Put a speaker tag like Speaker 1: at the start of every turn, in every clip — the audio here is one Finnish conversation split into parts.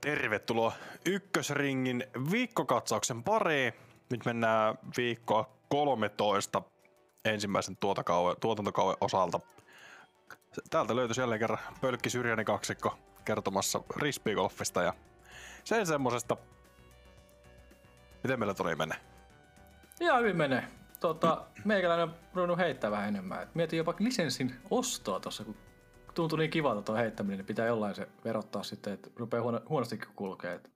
Speaker 1: Tervetuloa ykkösringin viikkokatsauksen pariin. Nyt mennään viikkoa 13 ensimmäisen tuotantokauden osalta. Täältä löytyisi jälleen kerran Pölkki Syrjäni kaksikko kertomassa rispiigolfista ja sen semmosesta. Miten meillä tuli mennä?
Speaker 2: Ihan hyvin menee. Tota, meikäläinen on ruvennut heittää vähän enemmän. Et mietin jopa lisenssin ostoa tuossa, kun tuntui niin kivalta tuo heittäminen, niin pitää jollain se verottaa sitten, että rupeaa huono, huonosti kulkee. Et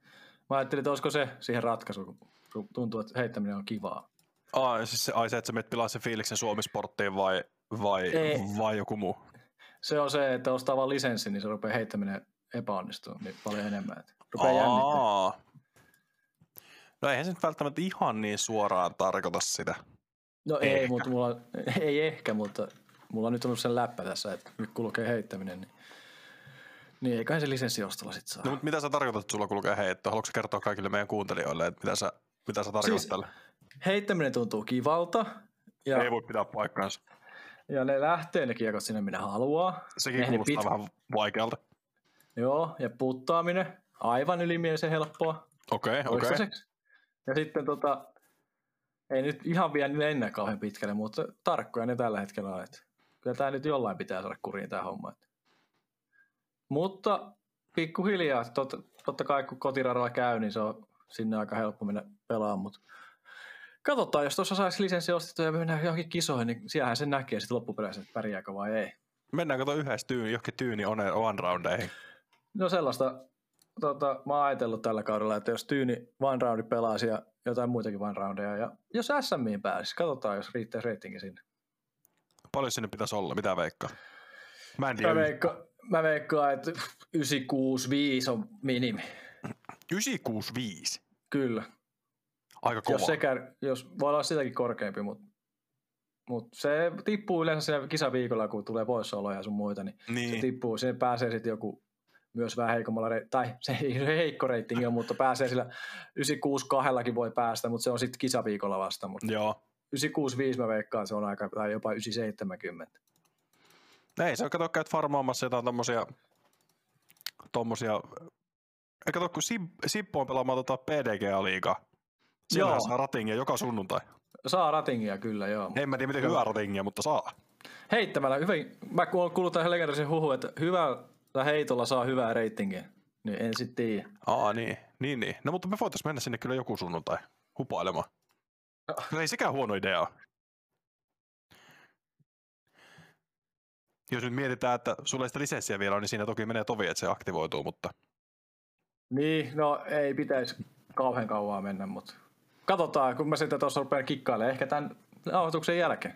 Speaker 2: mä ajattelin, että olisiko se siihen ratkaisu, kun tuntuu, että heittäminen on kivaa.
Speaker 1: Ai, siis se, ai se, että sä menet pilaa sen fiiliksen Suomisporttiin vai, vai, vai joku muu?
Speaker 2: Se on se, että ostaa vaan lisenssi, niin se rupeaa heittäminen epäonnistuu niin paljon enemmän. Että rupeaa.
Speaker 1: No eihän se nyt välttämättä ihan niin suoraan tarkoita sitä.
Speaker 2: No ehkä. ei, mutta mulla, ei ehkä, mutta mulla on nyt ollut sen läppä tässä, että nyt kulkee heittäminen, niin, niin eiköhän se lisenssiostolla sitten saa.
Speaker 1: No, mutta mitä sä tarkoitat, että sulla kulkee heitto? Haluatko kertoa kaikille meidän kuuntelijoille, että mitä sä, mitä sä tarkoitat siis, tällä?
Speaker 2: Heittäminen tuntuu kivalta.
Speaker 1: Ja, ei voi pitää paikkaansa.
Speaker 2: Ja ne lähtee ne kiekot sinne, minä haluaa.
Speaker 1: Sekin ne kuulostaa pit... vähän vaikealta.
Speaker 2: Joo, ja puttaaminen, aivan ylimielisen helppoa.
Speaker 1: Okei, okay, okei. Okay.
Speaker 2: Ja sitten tota, ei nyt ihan vielä lennä kauhean pitkälle, mutta tarkkoja ne tällä hetkellä on. Että kyllä tämä nyt jollain pitää saada kuriin tämä homma. Mutta pikkuhiljaa, totta, totta kai kun kotiradalla käy, niin se on sinne aika helppo mennä pelaamaan, mutta katsotaan, jos tuossa saisi lisenssi ostettua ja mennään johonkin kisoihin, niin siellähän se näkee sitten loppupeleissä, että pärjääkö vai ei.
Speaker 1: Mennäänkö tuon yhdessä tyyni, johonkin tyyni one roundeihin?
Speaker 2: No sellaista, tota, mä oon ajatellut tällä kaudella, että jos tyyni one roundi pelaisi ja jotain muitakin one roundeja, ja jos SMiin pääsisi, katsotaan, jos riittää reitingi sinne.
Speaker 1: Paljon sinne pitäisi olla? Mitä veikkaa?
Speaker 2: Mä en tiedä. Mä, veikka, mä veikkaan, että 965 on minimi.
Speaker 1: 965?
Speaker 2: Kyllä.
Speaker 1: Aika kova.
Speaker 2: Jos, sekä, jos voi olla sitäkin korkeampi, mutta mut se tippuu yleensä siinä kisaviikolla, kun tulee poissaoloja ja sun muita, niin, niin. se tippuu. Se pääsee sitten joku myös vähän heikommalla, tai se ei heikko reitingi mutta pääsee sillä 96 voi päästä, mutta se on sitten kisaviikolla vasta. Mutta
Speaker 1: Joo.
Speaker 2: 965 mä veikkaan, se on aika, tai jopa 970.
Speaker 1: Ei, se on kato, käyt farmaamassa jotain tommosia, tommosia, kato, kun Sippo on pelaamaan tota PDG-liigaa, siellä saa ratingia joka sunnuntai.
Speaker 2: Saa ratingia kyllä, joo.
Speaker 1: En mä tiedä, miten hyvää ratingia, mutta saa.
Speaker 2: Heittämällä, hyvin, mä kuulun tähän legendarisen huhu, että hyvällä heitolla saa hyvää reitingiä. Niin en sitten tiedä.
Speaker 1: Aa, niin, niin, niin. No mutta me voitaisiin mennä sinne kyllä joku sunnuntai hupailemaan. No ei sekään huono idea Jos nyt mietitään, että sulla ei sitä lisenssiä vielä on, niin siinä toki menee tovi, että se aktivoituu, mutta...
Speaker 2: Niin, no ei pitäisi kauhean kauan mennä, mutta katsotaan, kun mä sitten tuossa rupean kikkailemaan, ehkä tämän nauhoituksen jälkeen.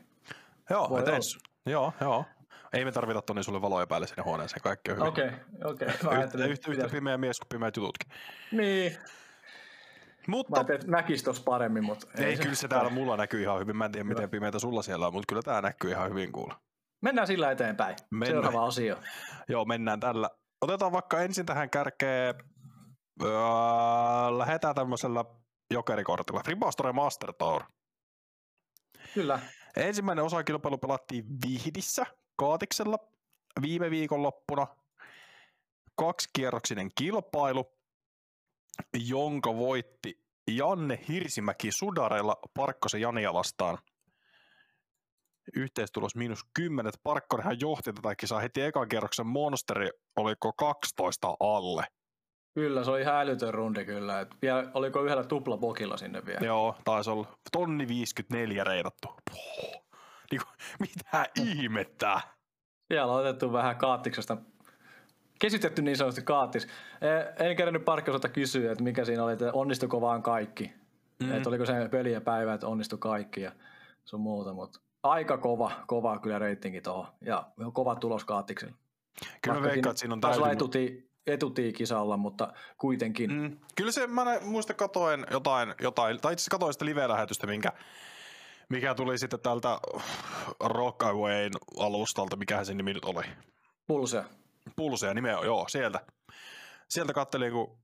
Speaker 1: Joo, ens, joo, joo. Ei me tarvita tonne sulle valoja päälle sinne huoneeseen, kaikki on hyvin.
Speaker 2: Okei, okay, okei.
Speaker 1: Okay. Yhtä, yhtä, yhtä pimeä mies kuin pimeät jututkin.
Speaker 2: Niin, mutta, mä näkisi tuossa paremmin, mutta...
Speaker 1: Ei, ei se kyllä se täällä mulla näkyy ihan hyvin. Mä en tiedä, miten pimeitä sulla siellä on, mutta kyllä tää näkyy ihan hyvin kuulla.
Speaker 2: Mennään sillä eteenpäin. Mennään. Seuraava osio.
Speaker 1: Joo, mennään tällä. Otetaan vaikka ensin tähän kärkeen, öö, lähdetään tämmöisellä jokerikortilla. Tribastore Master Tour.
Speaker 2: Kyllä.
Speaker 1: Ensimmäinen osakilpailu pelattiin Vihdissä Kaatiksella viime viikonloppuna. Kaksikierroksinen kilpailu jonka voitti Janne Hirsimäki Sudarella Parkkosen Jania vastaan. Yhteistulos miinus 10. Parkkonenhan johti tätä kisaa heti ekan kierroksen monsteri, oliko 12 alle.
Speaker 2: Kyllä, se oli ihan älytön rundi kyllä. Et vielä, oliko yhdellä tuplapokilla sinne vielä?
Speaker 1: Joo, taisi olla tonni 54 reidattu. Puh, niin mitä ihmettä?
Speaker 2: Siellä on otettu vähän kaattiksesta kesytetty niin sanotusti kaattis. En kerännyt parkkiosalta kysyä, että mikä siinä oli, että onnistuko vaan kaikki. Mm. Että oliko se peli ja päivä, että onnistui kaikki ja sun muuta, mutta aika kova, kova kyllä reitingi tuohon ja kova tulos kaattiksella.
Speaker 1: Kyllä veikkaan, että siinä on täysin...
Speaker 2: etuti, etutii-kisalla, mutta kuitenkin. Mm.
Speaker 1: Kyllä se, mä muista katoin jotain, jotain tai itse asiassa katoin sitä live-lähetystä, minkä, mikä tuli sitten tältä Rockawayn alustalta, mikä se nimi nyt oli.
Speaker 2: Pulse.
Speaker 1: Pulseja nimeä, joo, sieltä. Sieltä kattelin, kun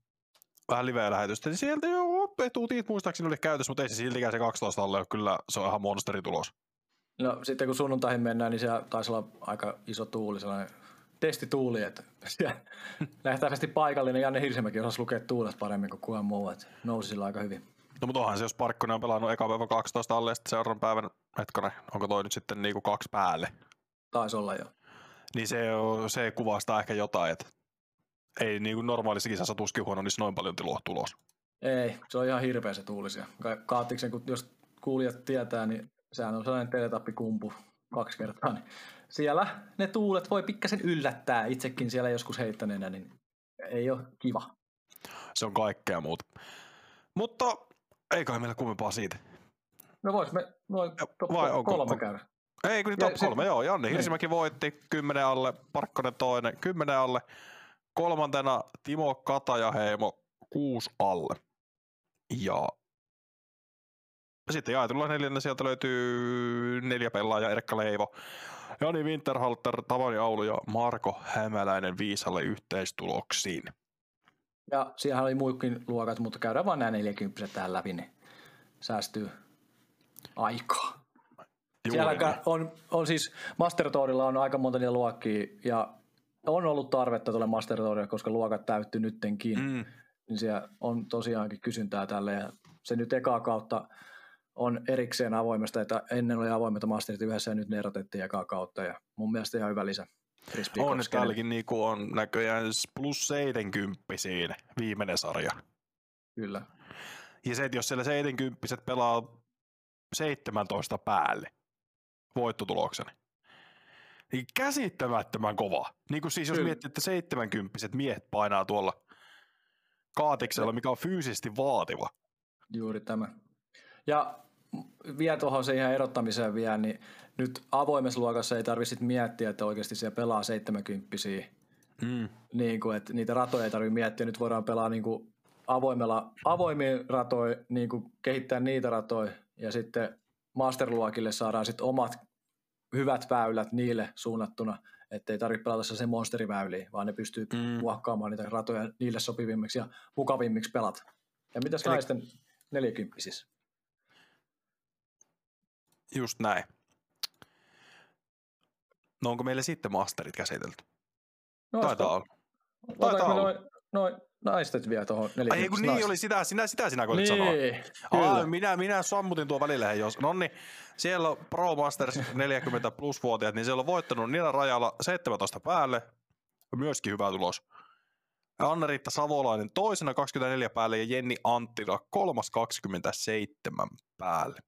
Speaker 1: vähän live-lähetystä, niin sieltä joo, etuutiit muistaakseni oli käytössä, mutta ei se siltikään se 12 alle ole, kyllä se on ihan monsteritulos.
Speaker 2: No sitten kun sunnuntaihin mennään, niin se taisi olla aika iso tuuli, sellainen testituuli, että nähtävästi paikallinen Janne Hirsimäki osasi lukea tuulet paremmin kuin kukaan muu, että nousi sillä aika hyvin.
Speaker 1: No mutta onhan se, jos Parkkonen on pelannut eka päivä 12 alle ja sitten seuraavan päivän, hetkone, onko toi nyt sitten niinku kaksi päälle?
Speaker 2: Taisi olla jo.
Speaker 1: Niin se, se kuvastaa ehkä jotain, että ei niinku normaalissa kisassa tuskin huono, niin noin paljon tulo- tulos.
Speaker 2: Ei, se on ihan hirveä se tuuli siellä. Ka- Kaatiksen, kun jos kuulijat tietää, niin sehän on sellainen teletappikumpu kaksi kertaa. Niin siellä ne tuulet voi pikkasen yllättää itsekin siellä joskus heittäneenä, niin ei ole kiva.
Speaker 1: Se on kaikkea muuta. Mutta ei kai meillä kummempaa siitä.
Speaker 2: No vois me noin
Speaker 1: vai onko-
Speaker 2: kolme
Speaker 1: on-
Speaker 2: käydä.
Speaker 1: Ei, kun top
Speaker 2: sit-
Speaker 1: kolme, joo. Janne
Speaker 2: Niin.
Speaker 1: Hirsimäki voitti 10 alle, Parkkonen toinen 10 alle. Kolmantena Timo Katajaheimo 6 alle. Ja sitten jaetulla neljänne sieltä löytyy neljä pelaajaa, Erkka Leivo, Jani Winterhalter, Tavani Aulu ja Marko Hämäläinen viisalle yhteistuloksiin.
Speaker 2: Ja siellä oli muikin luokat, mutta käydään vaan nämä 40 tähän läpi, niin säästyy aikaa. Siellä
Speaker 1: niin.
Speaker 2: on, on siis Master Tourilla on aika monta niitä luokkia ja on ollut tarvetta tuolle Master Tourille, koska luokat täyttyy nyttenkin, mm. Niin siellä on tosiaankin kysyntää tälle ja se nyt ekaa kautta on erikseen avoimesta, että ennen oli avoimet masterit yhdessä ja nyt ne erotettiin ekaa kautta ja mun mielestä ihan hyvä lisä.
Speaker 1: On, että täälläkin niinku on näköjään plus 70 siinä viimeinen sarja.
Speaker 2: Kyllä.
Speaker 1: Ja se, että jos siellä 70 pelaa 17 päälle voittotulokseni, niin käsittämättömän kova. Niin kuin siis jos
Speaker 2: Kyllä.
Speaker 1: miettii, että 70 miehet painaa tuolla kaatiksella, mikä on fyysisesti vaativa.
Speaker 2: Juuri tämä. Ja vielä tuohon se ihan erottamiseen vielä, niin nyt avoimessa luokassa ei tarvitse miettiä, että oikeasti siellä pelaa 70
Speaker 1: Mm.
Speaker 2: niin kuin, että niitä ratoja ei tarvitse miettiä. Nyt voidaan pelaa niin kuin avoimella, avoimia ratoja, niin kuin kehittää niitä ratoja ja sitten masterluokille saadaan sitten omat hyvät väylät niille suunnattuna, ettei tarvitse pelata se monsteriväyliä, vaan ne pystyy
Speaker 1: Mm.
Speaker 2: muokkaamaan niitä ratoja niille sopivimmiksi ja mukavimmiksi pelata. Ja mitäs
Speaker 1: Eli-
Speaker 2: naisten 40 siis?
Speaker 1: Just näin. No onko meillä sitten masterit käsitelty?
Speaker 2: No,
Speaker 1: Taitaa olla. Taitaa olla.
Speaker 2: noin, noin naistet vielä tuohon 40
Speaker 1: Ai kun niin oli sitä, sinä, sitä sinä koitit
Speaker 2: Niin,
Speaker 1: sanoa. Aa, minä, minä sammutin tuon välillä. Jos, no niin, siellä on Pro Masters 40 plus vuotiaat, niin siellä on voittanut niillä rajalla 17 päälle. Myöskin hyvä tulos. Anna-Riitta Savolainen toisena 24 päälle ja Jenni Anttila kolmas 27 päälle.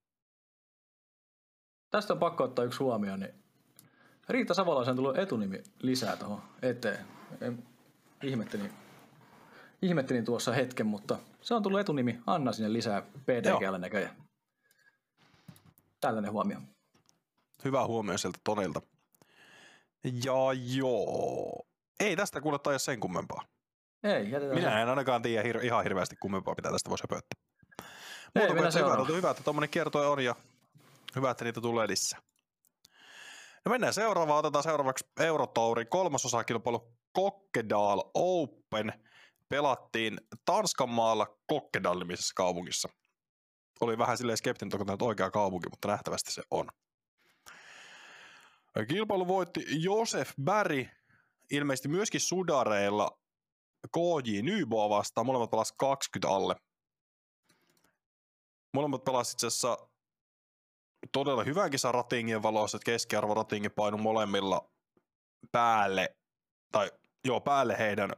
Speaker 2: Tästä on pakko ottaa yksi huomio, niin Riitta Savolaisen on tullut etunimi lisää tuohon eteen. En, ihmettelin, ihmettelin tuossa hetken, mutta se on tullut etunimi Anna sinne lisää PDGlle näköjään. Tällainen huomio.
Speaker 1: Hyvä huomio sieltä Tonilta. Ja joo. Ei tästä kuule taida sen kummempaa.
Speaker 2: Ei, jätetään
Speaker 1: Minä
Speaker 2: se.
Speaker 1: en ainakaan tiedä hir- ihan hirveästi kummempaa, mitä tästä voisi höpöttää. Muuta
Speaker 2: mennään
Speaker 1: kuin, että hyvä, että, hyvä, että tuommoinen kiertue on ja hyvä, että niitä tulee lisää. No mennään seuraavaan. Otetaan seuraavaksi Eurotouri kolmasosa kilpailu Kokkedal Open. Pelattiin Tanskan maalla Kokkedal-nimisessä kaupungissa. Oli vähän silleen skeptinen, onko tämä nyt oikea kaupunki, mutta nähtävästi se on. Kilpailu voitti Josef Berg, ilmeisesti myöskin Sudareilla KJ Nyboa vastaan. Molemmat pelas 20 alle. Molemmat pelasivat itse asiassa todella hyvän kisan ratingin valossa, että keskiarvo ratingin painu molemmilla päälle, tai joo, päälle heidän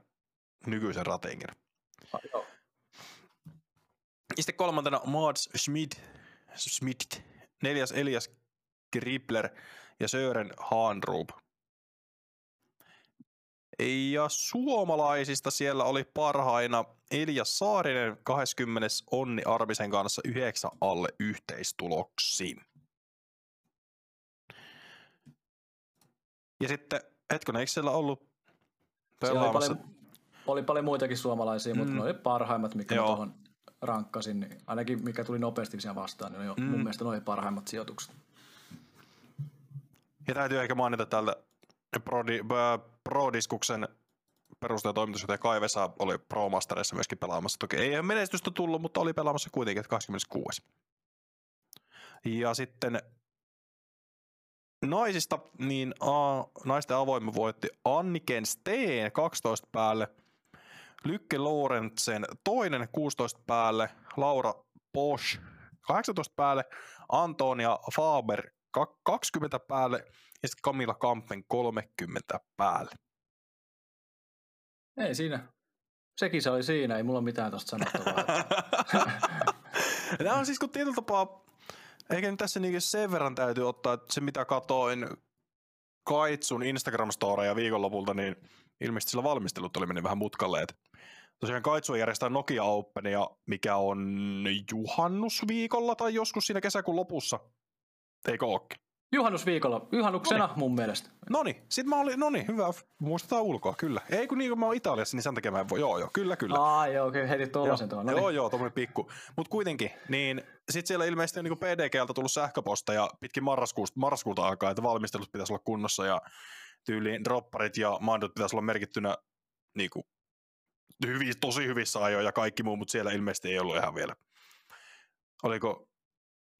Speaker 1: nykyisen ratingin.
Speaker 2: Ah, joo.
Speaker 1: Ja sitten kolmantena Mads Schmidt, Schmidt, neljäs Elias Gripler ja Sören Haanrup. Ja suomalaisista siellä oli parhaina Elias Saarinen 20. Onni Arvisen kanssa 9 alle yhteistuloksiin. Ja sitten, hetkonen, eikö siellä ollut
Speaker 2: Siellä oli
Speaker 1: pelaamassa?
Speaker 2: paljon, oli paljon muitakin suomalaisia, mutta
Speaker 1: Mm.
Speaker 2: ne oli parhaimmat, mikä
Speaker 1: Joo.
Speaker 2: mä tuohon rankkasin. Niin ainakin mikä tuli nopeasti siellä vastaan, niin
Speaker 1: Mm.
Speaker 2: mun mielestä ne oli parhaimmat sijoitukset.
Speaker 1: Ja täytyy ehkä mainita täältä Prodi, äh, Prodiskuksen perustaja toimitusjohtaja Kaivesa oli Pro Masterissa myöskin pelaamassa. Toki ei ole menestystä tullut, mutta oli pelaamassa kuitenkin, että 26. Ja sitten naisista, niin a, naisten avoimen voitti Anniken Steen 12 päälle, Lykke Lorentsen toinen 16 päälle, Laura Bosch 18 päälle, Antonia Faber 20 päälle ja sitten Camilla Kampen 30 päälle.
Speaker 2: Ei siinä. Sekin se oli siinä, ei mulla mitään tuosta sanottavaa.
Speaker 1: Nämä on siis kun tietyllä tapaa, eikä nyt tässä niin sen verran täytyy ottaa, että se mitä katoin Kaitsun Instagram-storeja viikonlopulta, niin ilmeisesti sillä valmistelut oli mennyt vähän mutkalle. Että tosiaan Kaitsu järjestää Nokia Openia, mikä on juhannusviikolla tai joskus siinä kesäkuun lopussa. Eikö ookin?
Speaker 2: Juhannusviikolla, juhannuksena
Speaker 1: Noniin.
Speaker 2: mun mielestä.
Speaker 1: No niin, sit mä olin, no niin, hyvä, muistetaan ulkoa, kyllä. Ei kun niin kun mä oon Italiassa, niin sen takia mä en voi, joo joo, kyllä kyllä.
Speaker 2: Aa, joo, okay, heti tuollaisen tuon. No
Speaker 1: Joo, joo, tommonen pikku. Mut kuitenkin, niin sit siellä ilmeisesti on niin PDGltä tullut sähköposta ja pitkin marraskuusta, marraskuuta alkaa, että valmistelut pitäisi olla kunnossa ja tyyliin dropparit ja mandot pitäisi olla merkittynä niin kuin, hyvi, tosi hyvissä ajoin ja kaikki muu, mutta siellä ilmeisesti ei ollut ihan vielä. Oliko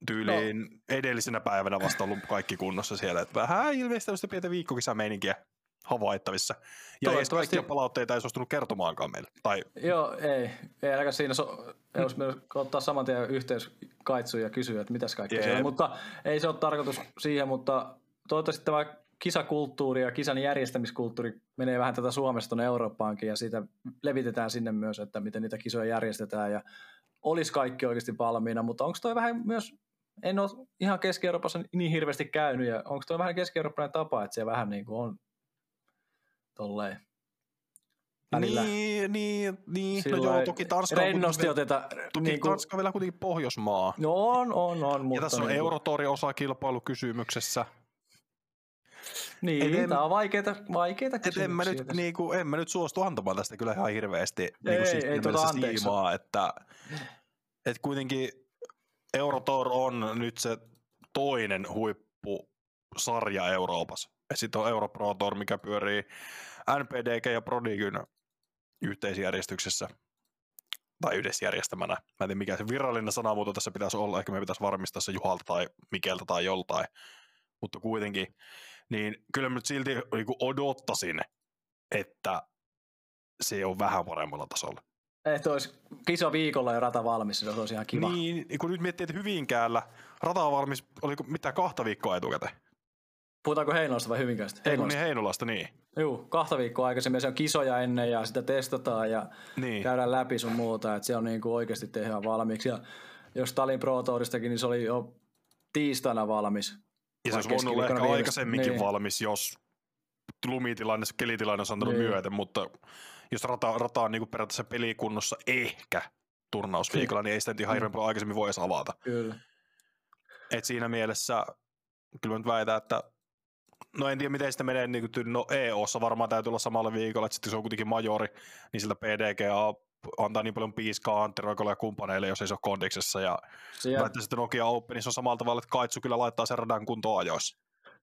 Speaker 1: tyyliin no. edellisenä päivänä vasta ollut kaikki kunnossa siellä, että vähän ilmeisesti tämmöistä pientä viikkokisameininkiä havaittavissa. Ja
Speaker 2: Toivottavasti-
Speaker 1: kaikkia palautteita ei suostunut kertomaankaan meille. Tai
Speaker 2: Joo, ei. Ei ainakaan siinä so, jos me ottaa saman tien yhteys kaitsuun ja kysyä, että mitäs kaikkea siellä. Mutta ei se ole tarkoitus siihen, mutta toivottavasti tämä kisakulttuuri ja kisan järjestämiskulttuuri menee vähän tätä Suomesta tuonne Eurooppaankin ja siitä levitetään sinne myös, että miten niitä kisoja järjestetään ja olisi kaikki oikeasti valmiina, mutta onko toi vähän myös, en ole ihan Keski-Euroopassa niin hirveästi käynyt ja onko toi vähän keski-eurooppalainen tapa, että se vähän niin kuin on tolleen välillä
Speaker 1: Niin, niin, niin. No joo, toki Tanska on,
Speaker 2: rennosti
Speaker 1: kuitenkin,
Speaker 2: oteta.
Speaker 1: toki
Speaker 2: niin kuin,
Speaker 1: Tanska on vielä kuitenkin Pohjoismaa.
Speaker 2: no on, on, on. Mutta
Speaker 1: ja tässä on
Speaker 2: niin,
Speaker 1: Eurotori osakilpailu kysymyksessä.
Speaker 2: Niin,
Speaker 1: en-
Speaker 2: tämä on vaikeita, vaikeita
Speaker 1: Et en, mä nyt, niinku, en mä nyt suostu antamaan tästä kyllä ihan hirveästi
Speaker 2: Ei,
Speaker 1: niinku
Speaker 2: ei
Speaker 1: mielessä
Speaker 2: anteeksi.
Speaker 1: siimaa, että et kuitenkin Eurotor on nyt se toinen huippusarja Euroopassa. Ja sitten on Europro Tour, mikä pyörii NPDG ja Prodigyn yhteisjärjestyksessä tai yhdessä järjestämänä. Mä en tiedä mikä se virallinen sanamuoto tässä pitäisi olla, ehkä me pitäisi varmistaa se Juhalta tai Mikeltä tai joltain, mutta kuitenkin, niin kyllä mä nyt silti niin odottaisin, että se on vähän paremmalla tasolla.
Speaker 2: Että olisi kisa viikolla ja rata valmis, se olisi ihan kiva.
Speaker 1: Niin, kun nyt miettii, että Hyvinkäällä rata on valmis, oliko mitä kahta viikkoa etukäteen?
Speaker 2: Puhutaanko Heinolasta vai Hyvinkäästä?
Speaker 1: Ei kun niin Heinolasta, niin.
Speaker 2: Joo, kahta viikkoa aikaisemmin. Se on kisoja ennen ja sitä testataan ja
Speaker 1: niin.
Speaker 2: käydään läpi sun muuta. Että se on niin kuin oikeasti tehdään valmiiksi. Ja jos Stalin Pro Touristakin, niin se oli jo tiistaina valmis.
Speaker 1: Ja se olisi voinut olla ehkä aikaisemminkin
Speaker 2: viimeis-
Speaker 1: valmis, jos lumitilanne, kelitilanne olisi antanut
Speaker 2: Niin.
Speaker 1: myöten, mutta jos rata, rata on niin kuin periaatteessa pelikunnossa ehkä turnausviikolla, niin ei sitä nyt ihan hirveän paljon aikaisemmin voi edes avata.
Speaker 2: Kyllä.
Speaker 1: Et siinä mielessä kyllä mä nyt väitän, että no en tiedä miten sitä menee, niin kuin, no EOssa varmaan täytyy olla samalla viikolla, että sitten se on kuitenkin majori, niin siltä PDGA antaa niin paljon piiskaa Antti Roikolle ja kumppaneille, jos ei se ole kondiksessa. Ja väittäisin, että Nokia Openissa on samalla tavalla, että Kaitsu kyllä laittaa sen radan kuntoon ajoissa.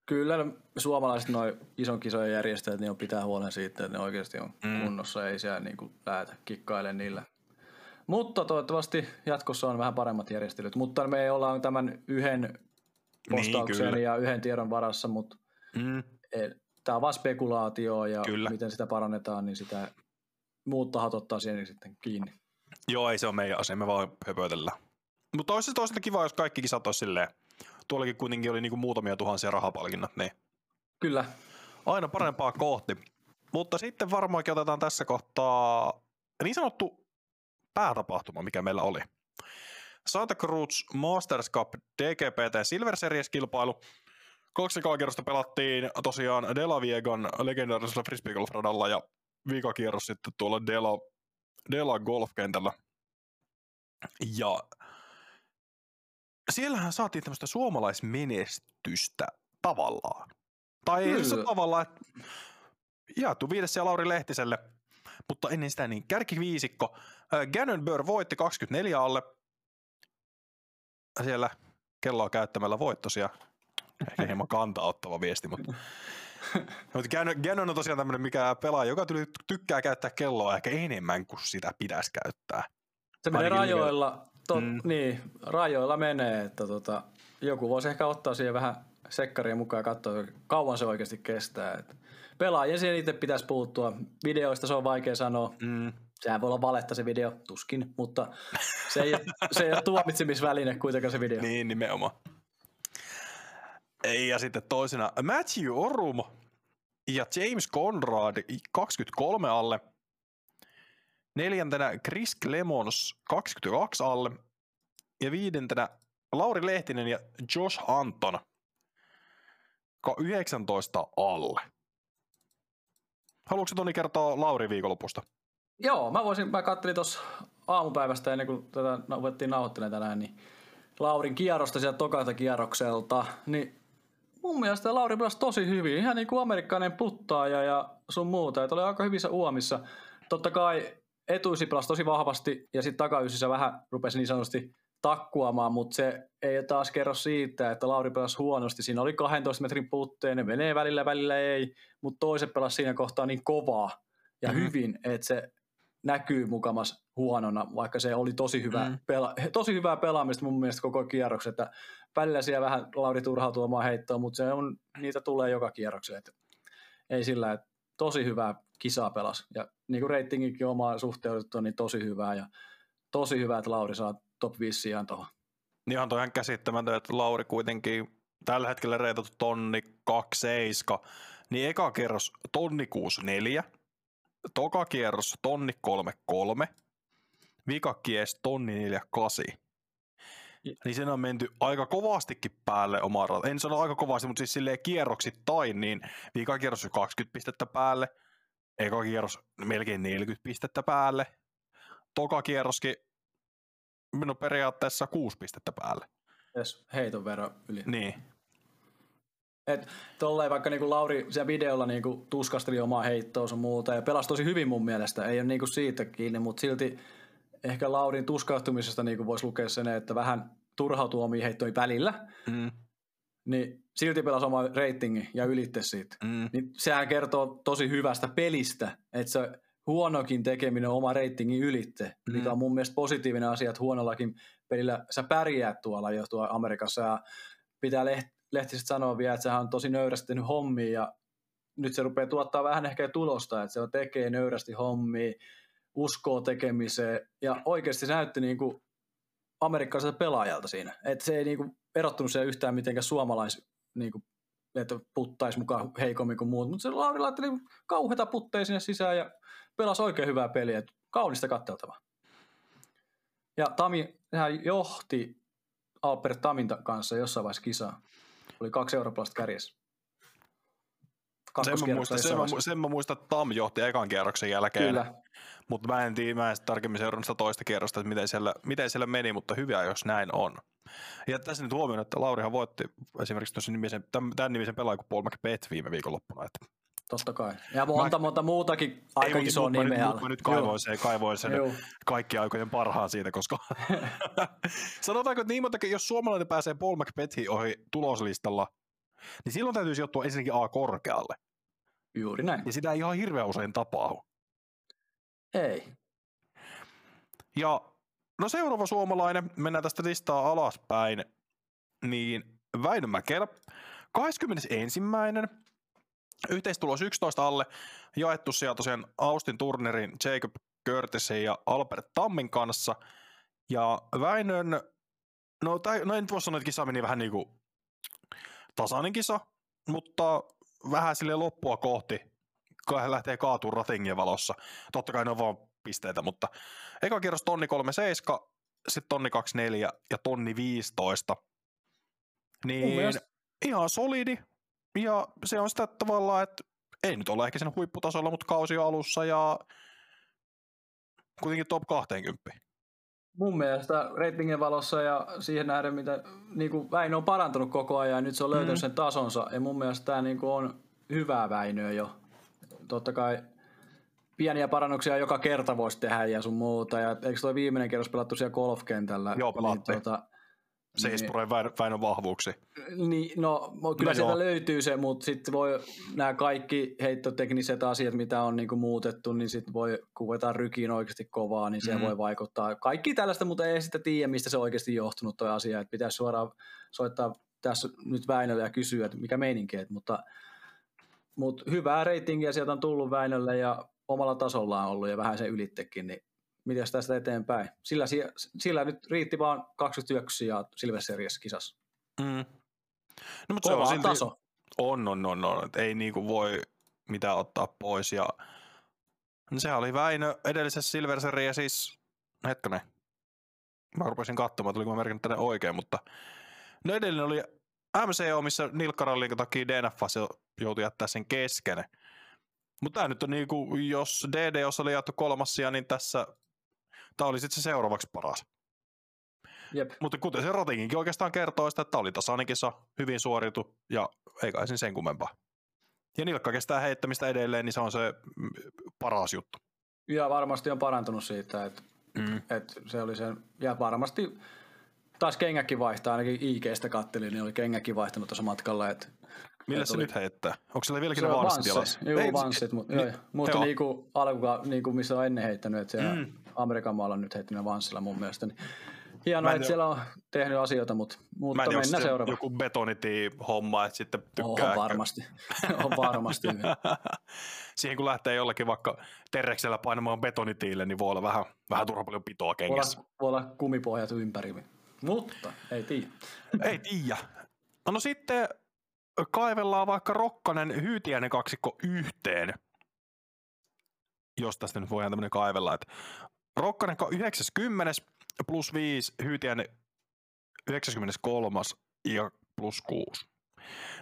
Speaker 2: kyllä suomalaiset noin ison kisojen järjestäjät, niin on pitää huolen siitä, että ne oikeasti on
Speaker 1: Mm.
Speaker 2: kunnossa, ei siellä niin kuin lähetä kikkailemaan niillä. Mutta toivottavasti jatkossa on vähän paremmat järjestelyt. Mutta me ollaan tämän yhden postauksen
Speaker 1: kyllä.
Speaker 2: ja yhden tiedon varassa, mutta
Speaker 1: Mm.
Speaker 2: tämä on vaan spekulaatio ja
Speaker 1: Kyllä.
Speaker 2: miten sitä parannetaan, niin sitä muut tahot ottaa siihen sitten kiinni.
Speaker 1: Joo, ei se ole meidän asia, me vaan höpötellään. Mutta olisi se toisaalta kiva, jos kaikki kisat olisi silleen. Tuollakin kuitenkin oli niinku muutamia tuhansia rahapalkinnat, niin
Speaker 2: Kyllä.
Speaker 1: aina parempaa kohti. Mutta sitten varmaankin otetaan tässä kohtaa niin sanottu päätapahtuma, mikä meillä oli. Santa Cruz Masters Cup DGPT Silver Series-kilpailu. Kaksi kierrosta pelattiin tosiaan De La Viegan legendaarisella frisbeegolf-radalla ja viikakierros sitten tuolla Dela, Dela golfkentällä. Ja siellähän saatiin tämmöistä suomalaismenestystä tavallaan. Tai ei se tavallaan, että jaettu viides ja Lauri Lehtiselle, mutta ennen sitä niin kärkiviisikko. Äh, Gannon Burr voitti 24 alle. Siellä kelloa käyttämällä voittosia. Ehkä hieman kantaa ottava viesti, mutta mutta Gannon, Gannon on tosiaan tämmöinen, mikä pelaa, joka tykkää käyttää kelloa ehkä enemmän kuin sitä pitäisi käyttää.
Speaker 2: Se menee rajoilla, tot,
Speaker 1: Mm.
Speaker 2: niin, rajoilla menee, että tota, joku voisi ehkä ottaa siihen vähän sekkarien mukaan katsoa, kauan se oikeasti kestää. Et pelaajien siihen itse pitäisi puuttua. Videoista se on vaikea sanoa.
Speaker 1: Mm.
Speaker 2: Sehän voi olla valetta se video, tuskin, mutta se ei, se ei ole tuomitsemisväline kuitenkaan se video.
Speaker 1: Niin, nimenomaan. Ja sitten toisena Matthew Orum ja James Conrad 23 alle. Neljäntenä Chris Clemons 22 alle. Ja viidentenä Lauri Lehtinen ja Josh Anton 19 alle. Haluatko Toni kertoa Lauri viikonlopusta?
Speaker 2: Joo, mä voisin, mä kattelin tuossa aamupäivästä ennen kuin tätä ruvettiin nauhoittelemaan tänään, niin Laurin kierrosta sieltä tokalta kierrokselta, niin mun mielestä Lauri pelasi tosi hyvin, ihan niin kuin amerikkalainen puttaaja ja sun muuta, että oli aika hyvissä uomissa. Totta kai etuisi pelasi tosi vahvasti ja sitten takaysissä vähän rupesi niin sanotusti takkuamaan, mutta se ei taas kerro siitä, että Lauri pelasi huonosti. Siinä oli 12 metrin puutteen, ne menee välillä, välillä ei, mutta toiset pelasi siinä kohtaa niin kovaa ja mm-hmm. hyvin, että se näkyy mukamas huonona, vaikka se oli tosi, hyvä mm. pela- tosi hyvää pelaamista mun mielestä koko kierroksen, että välillä siellä vähän Lauri turhautuu omaa heittoa, mutta se on, niitä tulee joka kierrokseen, että ei sillä, että tosi hyvää kisaa pelas. Ja niin kuin reitinginkin omaa suhteutettu, niin tosi hyvää ja tosi hyvä, että Lauri saa top 5 sijaan tuohon.
Speaker 1: Niin on ihan käsittämätön, että Lauri kuitenkin tällä hetkellä reitattu tonni 27, niin eka kerros tonni 64, toka kierros tonni 33, vika kies tonni 48. Niin sen on menty aika kovastikin päälle omaa rata. En sano aika kovasti, mutta siis silleen kierroksittain, niin vika kierros 20 pistettä päälle, eka kierros melkein 40 pistettä päälle, toka kierroskin no periaatteessa 6 pistettä päälle.
Speaker 2: Yes, heiton verran yli.
Speaker 1: Niin.
Speaker 2: Et tolleen vaikka niinku Lauri siellä videolla niinku tuskasteli omaa heittoa sun muuta ja pelasi tosi hyvin mun mielestä. Ei ole niinku siitä kiinni, mutta silti ehkä Laurin tuskahtumisesta niinku voisi lukea sen, että vähän turhautuu omiin heittoihin välillä. Mm. Niin silti pelasi oma ratingin ja ylitte siitä. Mm. Niin sehän kertoo tosi hyvästä pelistä, että se huonokin tekeminen oma reitingin ylitte, mm. mikä on mun mielestä positiivinen asia, että huonollakin pelillä sä pärjäät tuolla jo tuolla Amerikassa ja pitää leht- Lehtiset sanoa vielä, että sehän on tosi nöyrästi tehnyt hommia ja nyt se rupeaa tuottaa vähän ehkä tulosta, että se tekee nöyrästi hommia, uskoo tekemiseen ja oikeasti se näytti niin kuin amerikkalaiselta pelaajalta siinä. Että se ei niin kuin erottunut se yhtään mitenkään suomalais, niin kuin, että puttaisi mukaan heikommin kuin muut, mutta se Lauri laitteli kauheita putteja sinne sisään ja pelasi oikein hyvää peliä, kaunista katteltavaa. Ja Tami, hän johti Albert Tamin kanssa jossain vaiheessa kisaa. Oli kaksi eurooppalaista kärjessä.
Speaker 1: Sen mä, muistan, sen, mä, sen mä muistan, että Tam johti ekan kierroksen jälkeen. Kyllä. Mutta mä en tiedä, mä en tarkemmin seurannut sitä toista kierrosta, että miten siellä, miten siellä meni, mutta hyvä, jos näin on. Ja tässä nyt huomioon, että Laurihan voitti esimerkiksi nimisen, tämän nimisen pelaajan kuin Paul McBeth viime viikonloppuna. Että
Speaker 2: Totta kai. Ja monta, mä, monta muutakin aika iso nimeä.
Speaker 1: Nyt, nyt kaivoin sen, kaivoin sen kaikki aikojen parhaan siitä, koska sanotaanko, että niin monta, jos suomalainen pääsee Paul McBethin ohi tuloslistalla, niin silloin täytyy sijoittua ensinnäkin A korkealle.
Speaker 2: Juuri näin.
Speaker 1: Ja sitä ei ihan hirveän usein tapahdu.
Speaker 2: Ei.
Speaker 1: Ja no seuraava suomalainen, mennään tästä listaa alaspäin, niin Väinö Mäkelä, 21. Yhteistulos 11 alle, jaettu siellä tosiaan Austin Turnerin, Jacob Curtisin ja Albert Tammin kanssa. Ja Väinön, no, tai, no en nyt voi sanoa, että kisa meni vähän niin kuin tasainen kisa, mutta vähän sille loppua kohti, kun hän lähtee kaatuun ratingien valossa. Totta kai ne on vaan pisteitä, mutta eka kierros tonni 37, sitten tonni 24 ja tonni 15. Niin ihan solidi, ja se on sitä tavallaan, että ei nyt ole ehkä sen huipputasolla, mutta kausi on alussa ja kuitenkin top 20.
Speaker 2: Mun mielestä ratingin valossa ja siihen nähden, mitä niin kuin Väinö on parantunut koko ajan ja nyt se on löytänyt mm. sen tasonsa. Ja mun mielestä tämä niin kuin on hyvää Väinöä jo. Totta kai pieniä parannuksia joka kerta voisi tehdä ja sun muuta. Ja eikö tuo viimeinen kerros pelattu siellä golfkentällä?
Speaker 1: Joo, pelattiin. Niin, tuota, Seispurojen niin, Väinön vahvuuksi.
Speaker 2: Niin, no kyllä no sieltä joo. löytyy se, mutta sitten voi nämä kaikki heittotekniset asiat, mitä on niinku muutettu, niin sitten voi, kun vetaa rykiin oikeasti kovaa, niin se mm. voi vaikuttaa. Kaikki tällaista, mutta ei sitten tiedä, mistä se oikeasti johtunut tuo asia, että pitäisi suoraan soittaa tässä nyt Väinölle ja kysyä, että mikä meininki, että, mutta, mutta hyvää reitingiä sieltä on tullut Väinölle ja omalla tasollaan ollut ja vähän se ylittekin, niin miten tästä eteenpäin? Sillä, sillä nyt riitti vaan 21 ja Silver Series kisassa.
Speaker 1: Mm. No, mutta se on silti, taso. On, on, on, on. Ei niinku voi mitään ottaa pois. Ja no sehän oli Väinö edellisessä Silver siis hetkonen. Mä rupesin katsomaan, tuliko mä merkinnyt tänne oikein, mutta no edellinen oli MCO, missä nilkkarallin takia DNF joutui jättää sen kesken. Mutta tämä nyt on niinku, jos DD oli jaettu kolmassia, niin tässä tämä oli sitten se seuraavaksi paras.
Speaker 2: Jep.
Speaker 1: Mutta kuten se ratinginkin oikeastaan kertoo sitä, että oli tasainen kisa, hyvin suoritu ja ei kai sen sen kummempaa. Ja nilkka kestää heittämistä edelleen, niin se on se mm, paras juttu.
Speaker 2: Ja varmasti on parantunut siitä, että, mm. että se oli se, ja varmasti taas kengäkin vaihtaa, ainakin IGstä kattelin, niin oli kengäkin vaihtanut tuossa matkalla. Että,
Speaker 1: Millä se nyt heittää? Onko se vieläkin se vanssit
Speaker 2: Joo, vanssit, mutta, niin, mutta niinku, alkuka, niinku missä on ennen heittänyt, että siellä mm. Amerikan maalla on nyt heittänyt vanssilla mun mielestä, niin Hienoa, että siellä on tehnyt asioita, mutta, mutta
Speaker 1: Mä en
Speaker 2: mennään seuraavaan.
Speaker 1: joku betonitii-homma, että sitten tykkää.
Speaker 2: On varmasti. on varmasti.
Speaker 1: Siihen kun lähtee jollakin vaikka terreksellä painamaan betonitiille, niin voi olla vähän, vähän turha paljon pitoa kengessä.
Speaker 2: Voi olla, voi olla kumipohjat ympäri. Mutta ei tiedä.
Speaker 1: ei tiedä. No, no sitten kaivellaan vaikka Rokkanen Hyytiäinen kaksikko yhteen. Jos tästä nyt voidaan tämmöinen kaivella. Että Rokkanen 90 plus 5, Hyytiäinen 93 ja plus 6.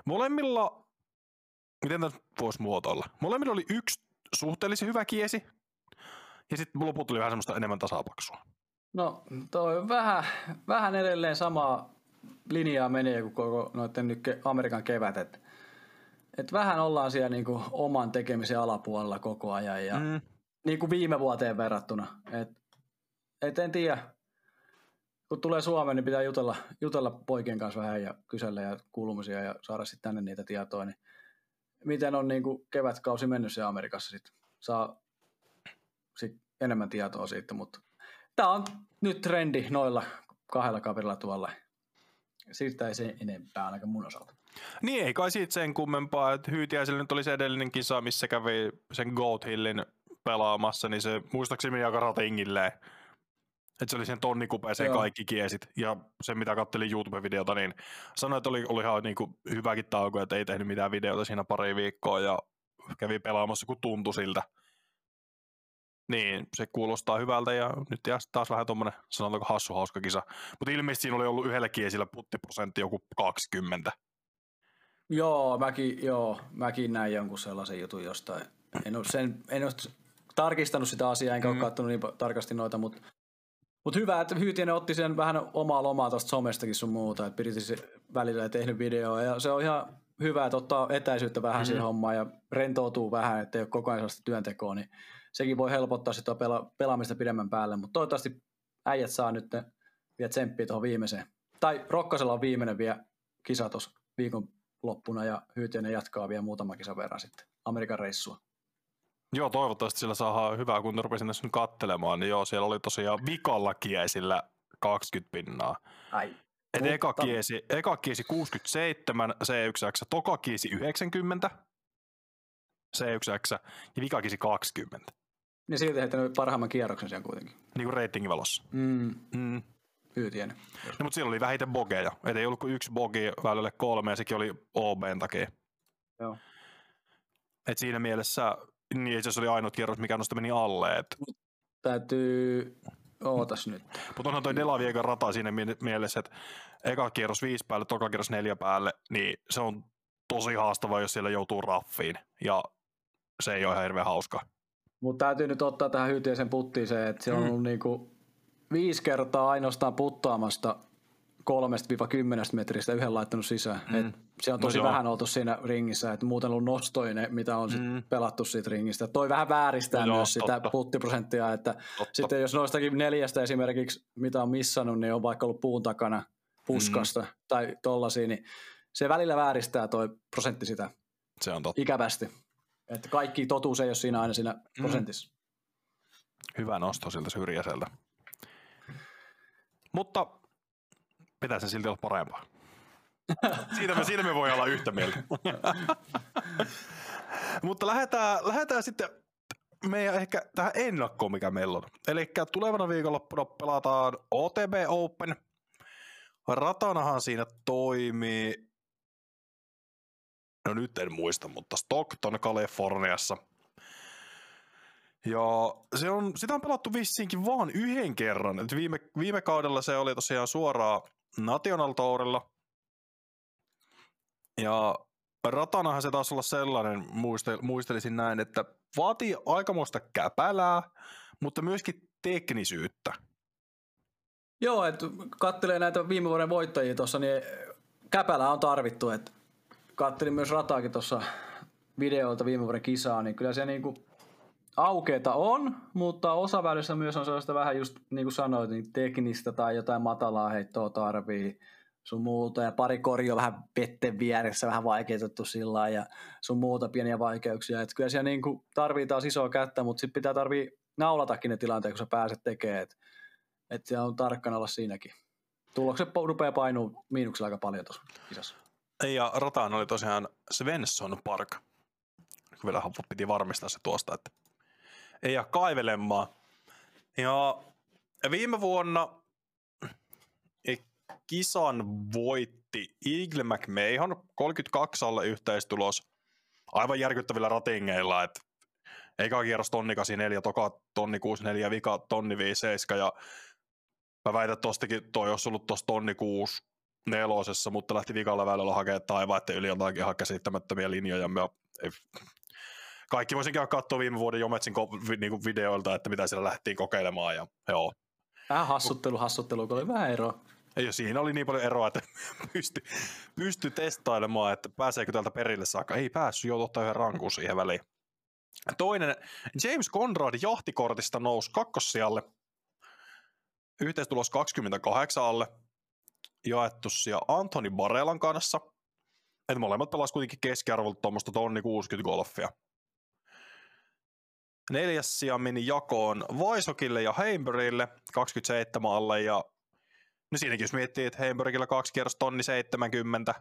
Speaker 1: Molemmilla, miten tämä voisi muotoilla? Molemmilla oli yksi suhteellisen hyvä kiesi, ja sitten loput tuli vähän semmoista enemmän tasapaksua.
Speaker 2: No toi vähän, vähän edelleen samaa linjaa menee kuin koko noiden nyt Amerikan kevät, että et vähän ollaan siellä niinku oman tekemisen alapuolella koko ajan ja mm. niin kuin viime vuoteen verrattuna. Et, et en tiedä, kun tulee Suomeen, niin pitää jutella, jutella poikien kanssa vähän ja kysellä ja kuulumisia ja saada sitten tänne niitä tietoa. Niin miten on niin kuin kevätkausi mennyt se Amerikassa sitten? Saa sit enemmän tietoa siitä, mutta tämä on nyt trendi noilla kahdella kaverilla tuolla. Siitä ei se enempää ainakaan mun osalta.
Speaker 1: Niin, ei kai siitä sen kummempaa, että Hyytiäisellä nyt oli se edellinen kisa, missä kävi sen Goat Hillin pelaamassa, niin se muistaakseni meni aika ratingilleen että se oli sen tonnikupeeseen Joo. kaikki kiesit. Ja se, mitä kattelin YouTube-videota, niin sanoin, että oli, oli ihan niin kuin hyväkin tauko, että ei tehnyt mitään videota siinä pari viikkoa ja kävi pelaamassa, kun tuntui siltä. Niin, se kuulostaa hyvältä ja nyt taas vähän tuommoinen, sanotaanko hassu hauska kisa. Mutta ilmeisesti siinä oli ollut yhdellä kiesillä puttiprosentti joku 20.
Speaker 2: Joo, mäkin, joo, mäkin näin jonkun sellaisen jutun jostain. En ole, sen, en ole tarkistanut sitä asiaa, enkä mm. ole katsonut niin tarkasti noita, mutta mutta hyvä, että Hyytienen otti sen vähän omaa lomaa tuosta somestakin sun muuta, että pidit se välillä tehnyt videoa. Ja se on ihan hyvä, että ottaa etäisyyttä vähän mm-hmm. siihen hommaan ja rentoutuu vähän, ettei ole koko ajan sellaista työntekoa, niin sekin voi helpottaa sitä pela- pelaamista pidemmän päälle. Mutta toivottavasti äijät saa nyt vielä tsemppiä tuohon viimeiseen. Tai Rokkasella on viimeinen vielä kisa tuossa viikon loppuna ja Hyytienen jatkaa vielä muutama kisa verran sitten Amerikan reissua.
Speaker 1: Joo, toivottavasti sillä saa hyvää, kun rupesin tässä nyt kattelemaan, niin joo, siellä oli tosiaan vikalla kiesillä 20 pinnaa.
Speaker 2: Ai.
Speaker 1: Et mutta... eka, kiesi, eka kiesi 67 C1X, toka kiesi 90 C1X ja vika kiesi 20.
Speaker 2: Niin silti heittänyt parhaimman kierroksen siellä kuitenkin.
Speaker 1: Niin kuin ratingin valossa.
Speaker 2: Mm. Mm. Hyytien.
Speaker 1: No, mutta siellä oli vähiten bogeja. Et ei ollut kuin yksi bogi välillä kolme ja sekin oli OBn takia.
Speaker 2: Joo.
Speaker 1: Et siinä mielessä niin se oli ainut kierros, mikä noista meni alle. Et...
Speaker 2: Täytyy, ootas nyt.
Speaker 1: Mutta onhan toi Delaviegan rata siinä mielessä, että eka kierros viisi päälle, toka kierros neljä päälle, niin se on tosi haastava, jos siellä joutuu raffiin. Ja se ei ole ihan hirveän hauska.
Speaker 2: Mutta täytyy nyt ottaa tähän hyytiöisen puttiin se, että se on mm. ollut niinku viisi kertaa ainoastaan puttaamasta 3-10 metristä yhden laittanut sisään. Mm. Et se on no tosi no vähän oltu siinä ringissä, että muuten ollut nostoinen, mitä on mm. sit pelattu siitä ringistä. Toi vähän vääristää no, myös totta. sitä puttiprosenttia, että totta. sitten jos noistakin neljästä esimerkiksi, mitä on missannut, niin on vaikka ollut puun takana puskasta mm. tai tollasia, niin se välillä vääristää toi prosentti sitä
Speaker 1: se on totta.
Speaker 2: ikävästi. Että kaikki totuus ei ole siinä aina siinä mm. prosentissa.
Speaker 1: Hyvä nosto siltä syrjäiseltä. Mutta pitäisi silti olla parempaa. Siitä me, siitä me voi olla yhtä mieltä. Mutta lähdetään, lähdetään sitten meidän ehkä tähän ennakkoon, mikä meillä on. Eli tulevana viikonloppuna pelataan OTB Open. Ratanahan siinä toimii, no nyt en muista, mutta Stockton Kaliforniassa. Ja se on, sitä on pelattu vissiinkin vaan yhden kerran. Et viime, viime kaudella se oli tosiaan suoraan National Tourilla. Ja ratanahan se taas olla sellainen, muistelisin näin, että vaatii aikamoista käpälää, mutta myöskin teknisyyttä.
Speaker 2: Joo, että kattelee näitä viime vuoden voittajia tuossa, niin käpälää on tarvittu. Että kattelin myös rataakin tuossa videoilta viime vuoden kisaa, niin kyllä se niinku aukeeta on, mutta osavälissä myös on sellaista vähän just niin kuin sanoit, niin teknistä tai jotain matalaa heittoa tarvii sun muuta ja pari korjo vähän vetten vieressä vähän vaikeutettu sillä ja sun muuta pieniä vaikeuksia. Et kyllä siellä niin kuin tarvii taas isoa kättä, mutta sitten pitää tarvii naulatakin ne tilanteet, kun sä pääset tekemään. Että et se on tarkkana olla siinäkin. Tulokset rupeaa painuu miinuksella aika paljon tuossa kisassa.
Speaker 1: Ja rataan oli tosiaan Svensson Park. Vielä piti varmistaa se tuosta, että ei jää kaivelemaan. Ja viime vuonna kisan voitti Eagle McMahon 32 alle yhteistulos aivan järkyttävillä ratingeilla, että eka kierros tonni 84, toka tonni 64, vika tonni 57 ja mä väitän, että tostakin toi olisi ollut tuossa tonni 6 nelosessa, mutta lähti vikalla välillä hakemaan taivaiden yli jotakin ihan käsittämättömiä linjoja. Mä, ei, kaikki voisin käydä katsoa viime vuoden Jometsin niinku videoilta, että mitä siellä lähtiin kokeilemaan. Ja, joo.
Speaker 2: Vähän hassuttelu, hassuttelu, kun oli vähän eroa.
Speaker 1: Ei, siinä oli niin paljon eroa, että pysty, pysty testailemaan, että pääseekö täältä perille saakka. Ei päässyt, jo ottaa yhden rankun siihen väliin. Toinen, James Conrad jahtikortista nousi kakkossijalle. Yhteistulos 28 alle. Jaettu siellä Anthony Barellan kanssa. Että molemmat pelasivat kuitenkin keskiarvolta tuommoista tonni 60 golfia. Neljäs sija meni jakoon Vaisokille ja Heimberille 27 alle ja no siinäkin jos miettii, että Heimbergillä kaksi kierrosta tonni 70,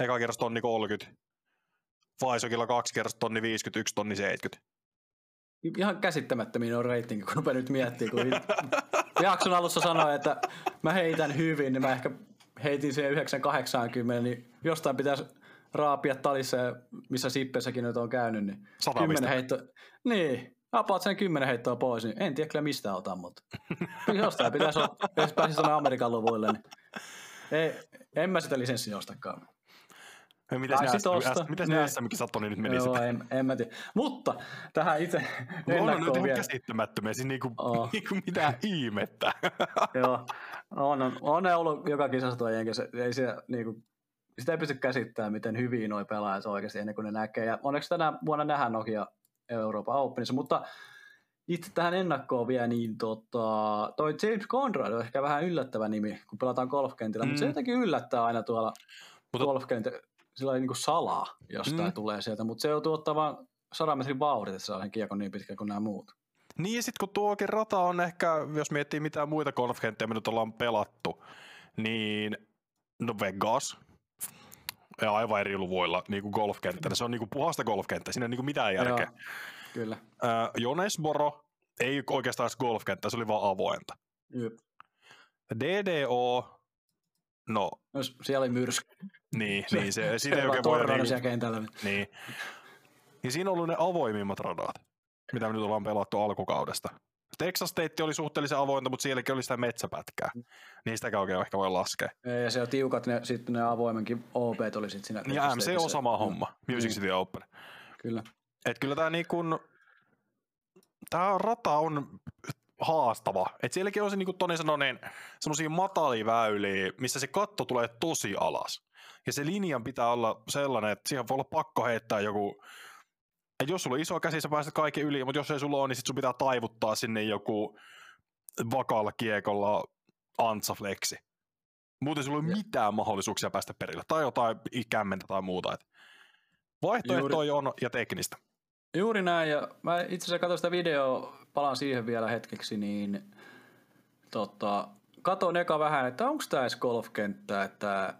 Speaker 1: eka kierros tonni 30, Vaisokilla kaksi kierrosta tonni 51, tonni 70.
Speaker 2: Ihan käsittämättömiin on rating, kun rupeaa nyt miettimään, kun jakson alussa sanoin, että mä heitän hyvin, niin mä ehkä heitin siihen 980, niin jostain pitäisi raapia talissa, missä Sippessäkin nyt on käynyt, niin 10 heitto. Niin, apaat sen kymmenen heittoa pois, niin en tiedä kyllä mistä otan, mutta jostain pitäisi olla, jos pääsisi tuonne Amerikan luvuille, niin ei, en mä sitä lisenssin ostakaan.
Speaker 1: Mitäs ne, tosta. Mitäs ne SM Satoni nyt meni
Speaker 2: Joo, en, en, mä tiedä. Mutta tähän itse ennakkoon
Speaker 1: on nyt ihan käsittämättömiä, siis niinku, oh. niinku mitään ihmettä.
Speaker 2: Joo, on, on, on ne ollut joka kisassa tuo jenki, ei se, niinku, sitä ei pysty käsittämään, miten hyvin noi pelaajat oikeasti ennen kuin ne näkee. Ja onneksi tänä vuonna nähdään Nokia Euroopan Openissa, mutta itse tähän ennakkoon vielä, niin tota, toi James Conrad on ehkä vähän yllättävä nimi, kun pelataan golfkentillä, mm. mutta se jotenkin yllättää aina tuolla mutta... golfkentillä, sillä niin kuin salaa jostain mm. tulee sieltä, mutta se joutuu ottaa vaan sadan metrin vauhdit, että saa sen kiekon niin pitkä kuin nämä muut.
Speaker 1: Niin ja sitten kun tuokin rata on ehkä, jos miettii mitä muita golfkenttejä me nyt ollaan pelattu, niin no Vegas, ja aivan eri luvuilla niin kuin golfkenttä. Se on niin kuin puhasta golfkenttä, siinä ei niin kuin mitään järkeä. Joo,
Speaker 2: kyllä.
Speaker 1: Äh, Jonesboro ei oikeastaan golfkenttä, se oli vaan avointa.
Speaker 2: Jep.
Speaker 1: DDO, no...
Speaker 2: no siellä oli myrsky.
Speaker 1: Niin, se, niin se, siinä ei oikein voi...
Speaker 2: Niin, kentällä.
Speaker 1: Niin. Ja siinä on ollut ne avoimimmat radat, mitä me nyt ollaan pelattu alkukaudesta. Texas State oli suhteellisen avointa, mutta sielläkin oli sitä metsäpätkää. Niin sitäkään oikein ehkä voi laskea.
Speaker 2: Ja se on tiukat, ne, sitten ne avoimenkin OP oli sitten siinä.
Speaker 1: Ja MC on sama homma, Music niin. City Open.
Speaker 2: Kyllä.
Speaker 1: Et kyllä tämä niin kun, tää rata on haastava. Et sielläkin on se niin kuin Toni sanoi, niin semmoisia matalia väyliä, missä se katto tulee tosi alas. Ja se linjan pitää olla sellainen, että siihen voi olla pakko heittää joku jos sulla on iso käsi, sä pääset kaiken yli, mutta jos ei sulla ole, niin sit sun pitää taivuttaa sinne joku vakaalla kiekolla ansafleksi. Muuten sulla ei ole mitään mahdollisuuksia päästä perille. Tai jotain kämmentä tai muuta. Et vaihtoehtoja on ja teknistä.
Speaker 2: Juuri näin, ja mä itse asiassa katsoin sitä videoa, palaan siihen vielä hetkeksi, niin tota, katon eka vähän, että onko tämä edes golfkenttä, että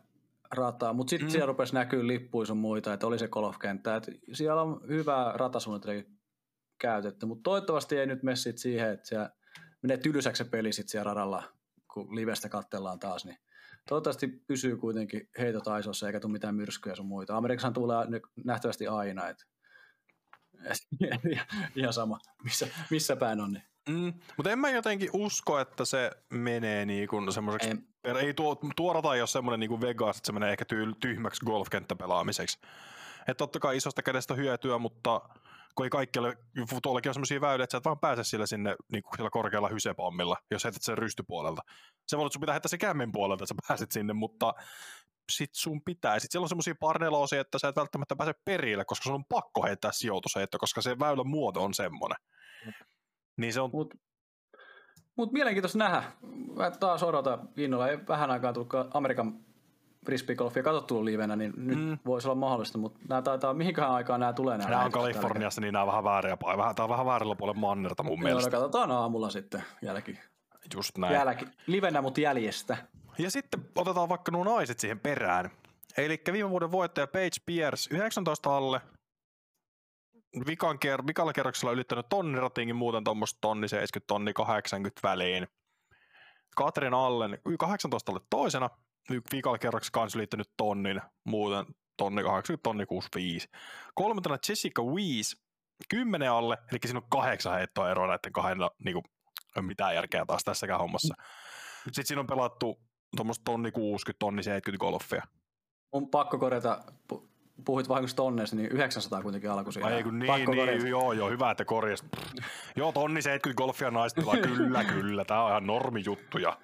Speaker 2: rataa, mutta sitten mm. siellä rupesi näkyä lippuja sun muita, että oli se golfkenttä. Et siellä on hyvää ratasuunnitelmaa käytetty, mutta toivottavasti ei nyt mene sit siihen, että siellä menee tylsäksi se peli sit siellä radalla, kun livestä kattellaan taas, niin toivottavasti pysyy kuitenkin heitot aisossa eikä tule mitään myrskyjä sun muita. Amerikassa tulee nähtävästi aina, että ihan sama, missä, missä päin on. Niin.
Speaker 1: Mm, mutta en mä jotenkin usko, että se menee niinku semmoiseksi, ei, ei tuo, tuorata ei ole semmoinen niinku Vegas, että se menee ehkä tyhmäksi golfkenttäpelaamiseksi. Että totta kai isosta kädestä hyötyä, mutta kun ei kaikki ole, tuollakin on semmoisia väyliä, että sä et vaan pääse sillä sinne niin kuin sillä korkealla hysepommilla, jos heität sen rystypuolelta. Se voi olla, että sun pitää heittää se kämmen puolelta, että sä pääset sinne, mutta sit sun pitää. Sitten siellä on semmoisia parneloosia, että sä et välttämättä pääse perille, koska sun on pakko heittää sijoitusheitto, koska se väylän muoto on semmoinen. Niin se on...
Speaker 2: Mut, mut mielenkiintoista nähdä. Mä taas odotan innolla. Ei vähän aikaa tullut Amerikan frisbeegolfia katsottu livenä, niin mm. nyt voisi olla mahdollista, mutta nämä taitaa, mihinkään aikaan nämä tulee nämä
Speaker 1: Nämä on Kaliforniassa, niin nämä on vähän vääriä Vähän, tämä on vähän väärillä puolella mannerta mun Joo, mielestä.
Speaker 2: No, katsotaan aamulla sitten jälki.
Speaker 1: Just näin.
Speaker 2: Jälki. Livenä, mutta jäljestä.
Speaker 1: Ja sitten otetaan vaikka nuo naiset siihen perään. Eli viime vuoden voittaja Paige Pierce 19 alle. Vikan ker- vikalla kerroksella ylittänyt tonni ratingin muuten tuommoista tonni 70, tonni 80 väliin. Katrin Allen 18 alle toisena, vikalla kerroksessa kanssa ylittänyt tonnin, muuten tonni 80, tonni 65. Kolmantena Jessica Weiss, 10 alle, eli siinä on kahdeksan heittoa eroa näiden kahden, niin kuin, mitään järkeä taas tässäkään hommassa. Sitten siinä on pelattu tuommoista tonni 60, tonni 70 golfia.
Speaker 2: On pakko korjata, puhuit vahingossa tonneista, niin 900 kuitenkin alkoi
Speaker 1: siinä. Ai kun niin, Pakko niin joo, joo, hyvä, että korjasit. joo, tonni 70 golfia naistilla, kyllä, kyllä, tämä on ihan normijuttuja.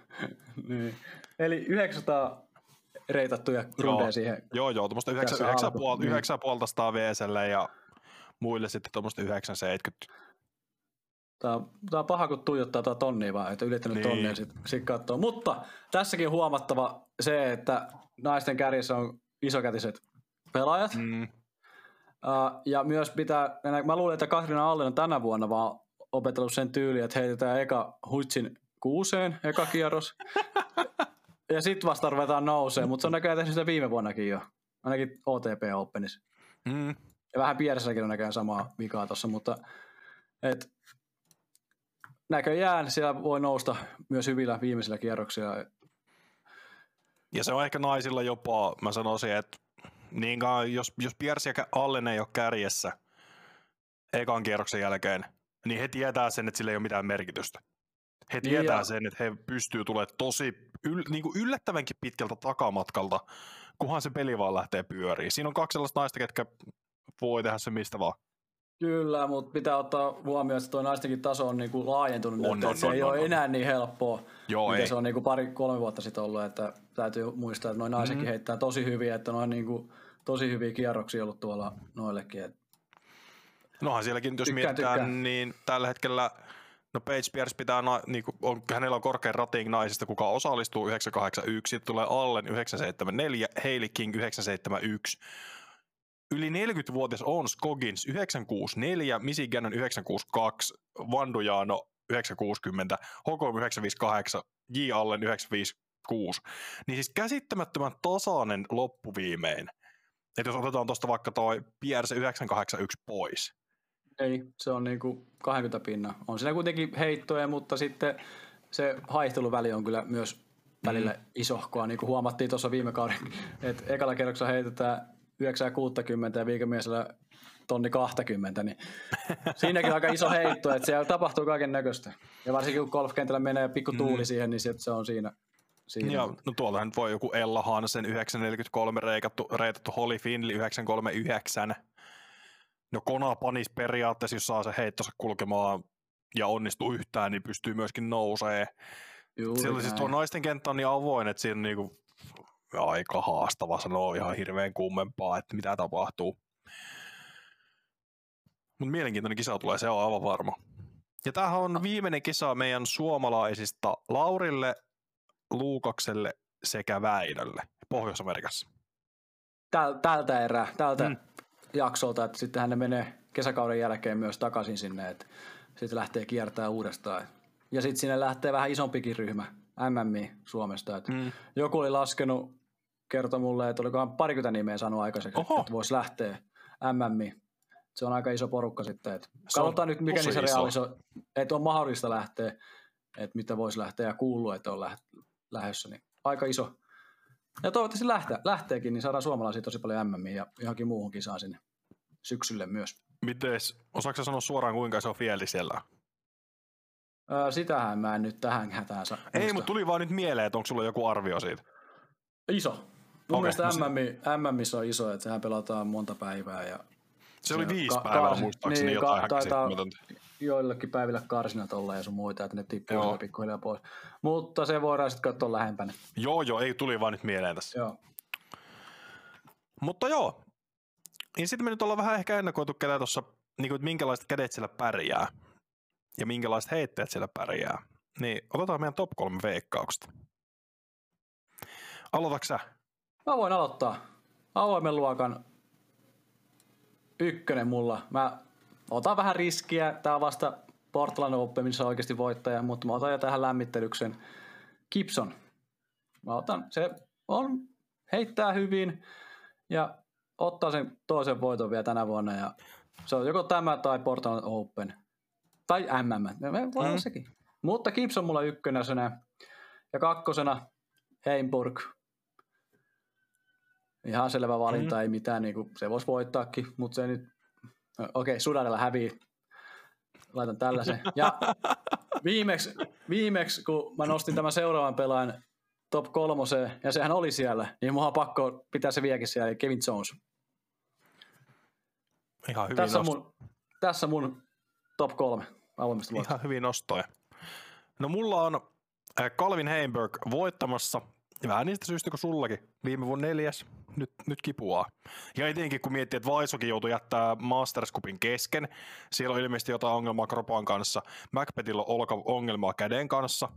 Speaker 2: niin. Eli 900 reitattuja rundeja siihen.
Speaker 1: Joo, joo, tuommoista 9,5 VSL ja muille sitten tuommoista 970.
Speaker 2: Tämä on, tämä on paha, kun tuijottaa tuota tonnia vaan, että ylittänyt niin. tonnia sitten sit katsoo. Mutta tässäkin huomattava se, että naisten kärjessä on isokätiset pelaajat. Mm. Uh, ja myös pitää, mä luulen, että Katrina Allen on tänä vuonna vaan opetellut sen tyyliin, että heitetään eka huitsin kuuseen, eka kierros. ja sitten vasta ruvetaan nousee, mutta se on näköjään tehnyt sitä viime vuonnakin jo. Ainakin OTP Openissa. Mm. Ja vähän Piersessäkin on näköjään samaa vikaa tuossa, mutta et, näköjään siellä voi nousta myös hyvillä viimeisillä kierroksilla.
Speaker 1: Ja se on ehkä naisilla jopa, mä sanoisin, että niin jos, jos Pierce ja Allen ei ole kärjessä ekan kierroksen jälkeen, niin he tietää sen, että sillä ei ole mitään merkitystä. He niin tietää ja... sen, että he pystyy tulemaan tosi yl, niin kuin yllättävänkin pitkältä takamatkalta, kunhan se peli vaan lähtee pyöriin. Siinä on kaksi sellaista naista, ketkä voi tehdä se mistä vaan.
Speaker 2: Kyllä, mutta pitää ottaa huomioon, että tuo naistenkin taso on niinku laajentunut on, nyt, on, se on, ei on, ole on. enää niin helppoa, Joo, mitä ei. se on niinku pari-kolme vuotta sitten ollut, että täytyy muistaa, että noin naisetkin mm-hmm. heittää tosi hyviä, että noin niinku, tosi hyviä kierroksia ollut tuolla noillekin. Et...
Speaker 1: Nohan sielläkin, jos tykkään, mietitään, tykkään. niin tällä hetkellä No Page Pierce pitää, na, niin kuin, on, hänellä on korkein rating naisista, kuka osallistuu 981, sitten tulee Allen 974, Hailey King 971, Yli 40-vuotias On Scoggins 964, Missy Gannon 962, Vandujano 960, Hokom 958, J. Allen 956. Niin siis käsittämättömän tasainen loppuviimein. Että jos otetaan tuosta vaikka toi Pierce 981 pois.
Speaker 2: Ei, se on niinku 20 pinna. On siinä kuitenkin heittoja, mutta sitten se haihteluväli on kyllä myös välillä mm. isohkoa, niin kuin huomattiin tuossa viime kauden, että ekalla kerroksella heitetään 960 ja viikemiesellä tonni 20, niin siinäkin on aika iso heitto, että siellä tapahtuu kaiken näköistä. Ja varsinkin kun golfkentällä menee pikku tuuli mm. siihen, niin se on siinä. siinä.
Speaker 1: Ja, no tuollahan voi joku Ella Hansen 943 reikattu, reitattu Holly Finley 939. No Kona Panis periaatteessa, jos saa se heittonsa kulkemaan ja onnistuu yhtään, niin pystyy myöskin nousee. Juuri siis tuo naisten kenttä on niin avoin, että siinä niinku aika haastava sanoa ihan hirveän kummempaa, että mitä tapahtuu. Mutta mielenkiintoinen kisa tulee, se on aivan varma. Ja tämähän on viimeinen kisa meidän suomalaisista Laurille, Luukakselle sekä Väinölle Pohjois-Amerikassa.
Speaker 2: Täl, tältä erää, tältä mm. jaksolta, että sitten hän menee kesäkauden jälkeen myös takaisin sinne, että sitten lähtee kiertää uudestaan. Ja sitten sinne lähtee vähän isompikin ryhmä, MMI Suomesta. Että mm. Joku oli laskenut kertoi mulle, että olikohan parikymmentä nimeä saanut aikaiseksi,
Speaker 1: Oho.
Speaker 2: että voisi lähteä MMI. Se on aika iso porukka sitten. Että katsotaan nyt, mikä niissä
Speaker 1: iso.
Speaker 2: reaaliso, että on mahdollista lähteä, että mitä voisi lähteä ja kuuluu, että on läht- lähdössä. Niin aika iso. Ja toivottavasti lähtee, lähteekin, niin saadaan suomalaisia tosi paljon MMI ja johonkin muuhun kisaan sinne syksylle myös.
Speaker 1: Mites, osaatko sanoa suoraan kuinka se on fieldi siellä?
Speaker 2: Öö, sitähän mä en nyt tähän hätään saa.
Speaker 1: Ei, mutta tuli vaan nyt mieleen, että onko sulla joku arvio siitä.
Speaker 2: Iso. Mun
Speaker 1: Okei,
Speaker 2: mielestä
Speaker 1: no se-
Speaker 2: MMissä on iso, että sehän pelataan monta päivää ja
Speaker 1: Se oli viisi
Speaker 2: ka-
Speaker 1: päivää muistaakseni
Speaker 2: niin,
Speaker 1: jotain
Speaker 2: ka- taitaa- joillekin päivillä karsinat olla ja sun muita, että ne tippuu pikkuhiljaa pois. Mutta se voidaan sitten katsoa lähempänä.
Speaker 1: Joo, joo, ei tuli vaan nyt mieleen tässä.
Speaker 2: Joo.
Speaker 1: Mutta joo, niin sitten me nyt ollaan vähän ehkä ennakoitu ketä tuossa, niin että minkälaiset kädet siellä pärjää ja minkälaiset heitteet siellä pärjää. Niin otetaan meidän top kolme veikkaukset. Aloitatko sä?
Speaker 2: Mä voin aloittaa. Avoimen luokan ykkönen mulla. Mä otan vähän riskiä. Tää on vasta Portland Open, missä on oikeasti voittaja, mutta mä otan jo tähän lämmittelyksen Gibson. Mä otan, se on, heittää hyvin ja ottaa sen toisen voiton vielä tänä vuonna ja se on joko tämä tai Portland Open. Tai MM. Me voi
Speaker 1: Mm.
Speaker 2: sekin. Mutta Gibson mulla ykkösenä ja kakkosena Heimburg. Ihan selvä valinta,
Speaker 1: Mm.
Speaker 2: ei mitään, niin kuin, se voisi voittaakin, mutta se nyt, okei, okay, Sudanella hävii, laitan tällaisen. Ja viimeksi, viimeksi, kun mä nostin tämän seuraavan pelaajan top kolmoseen, ja sehän oli siellä, niin mulla on pakko pitää se vieläkin siellä, eli Kevin Jones.
Speaker 1: Ihan hyvin,
Speaker 2: Tässä mun, tässä mun top kolme avoimesta
Speaker 1: ihan hyvin nostoja. No mulla on äh, Calvin Heimberg voittamassa, vähän niistä syistä kuin sullakin. Viime vuonna neljäs, nyt, nyt kipuaa. Ja etenkin kun miettii, että Vaisokin joutui jättää Masters Cupin kesken, siellä on ilmeisesti jotain ongelmaa kropan kanssa, Macbethillä on ongelmaa käden kanssa,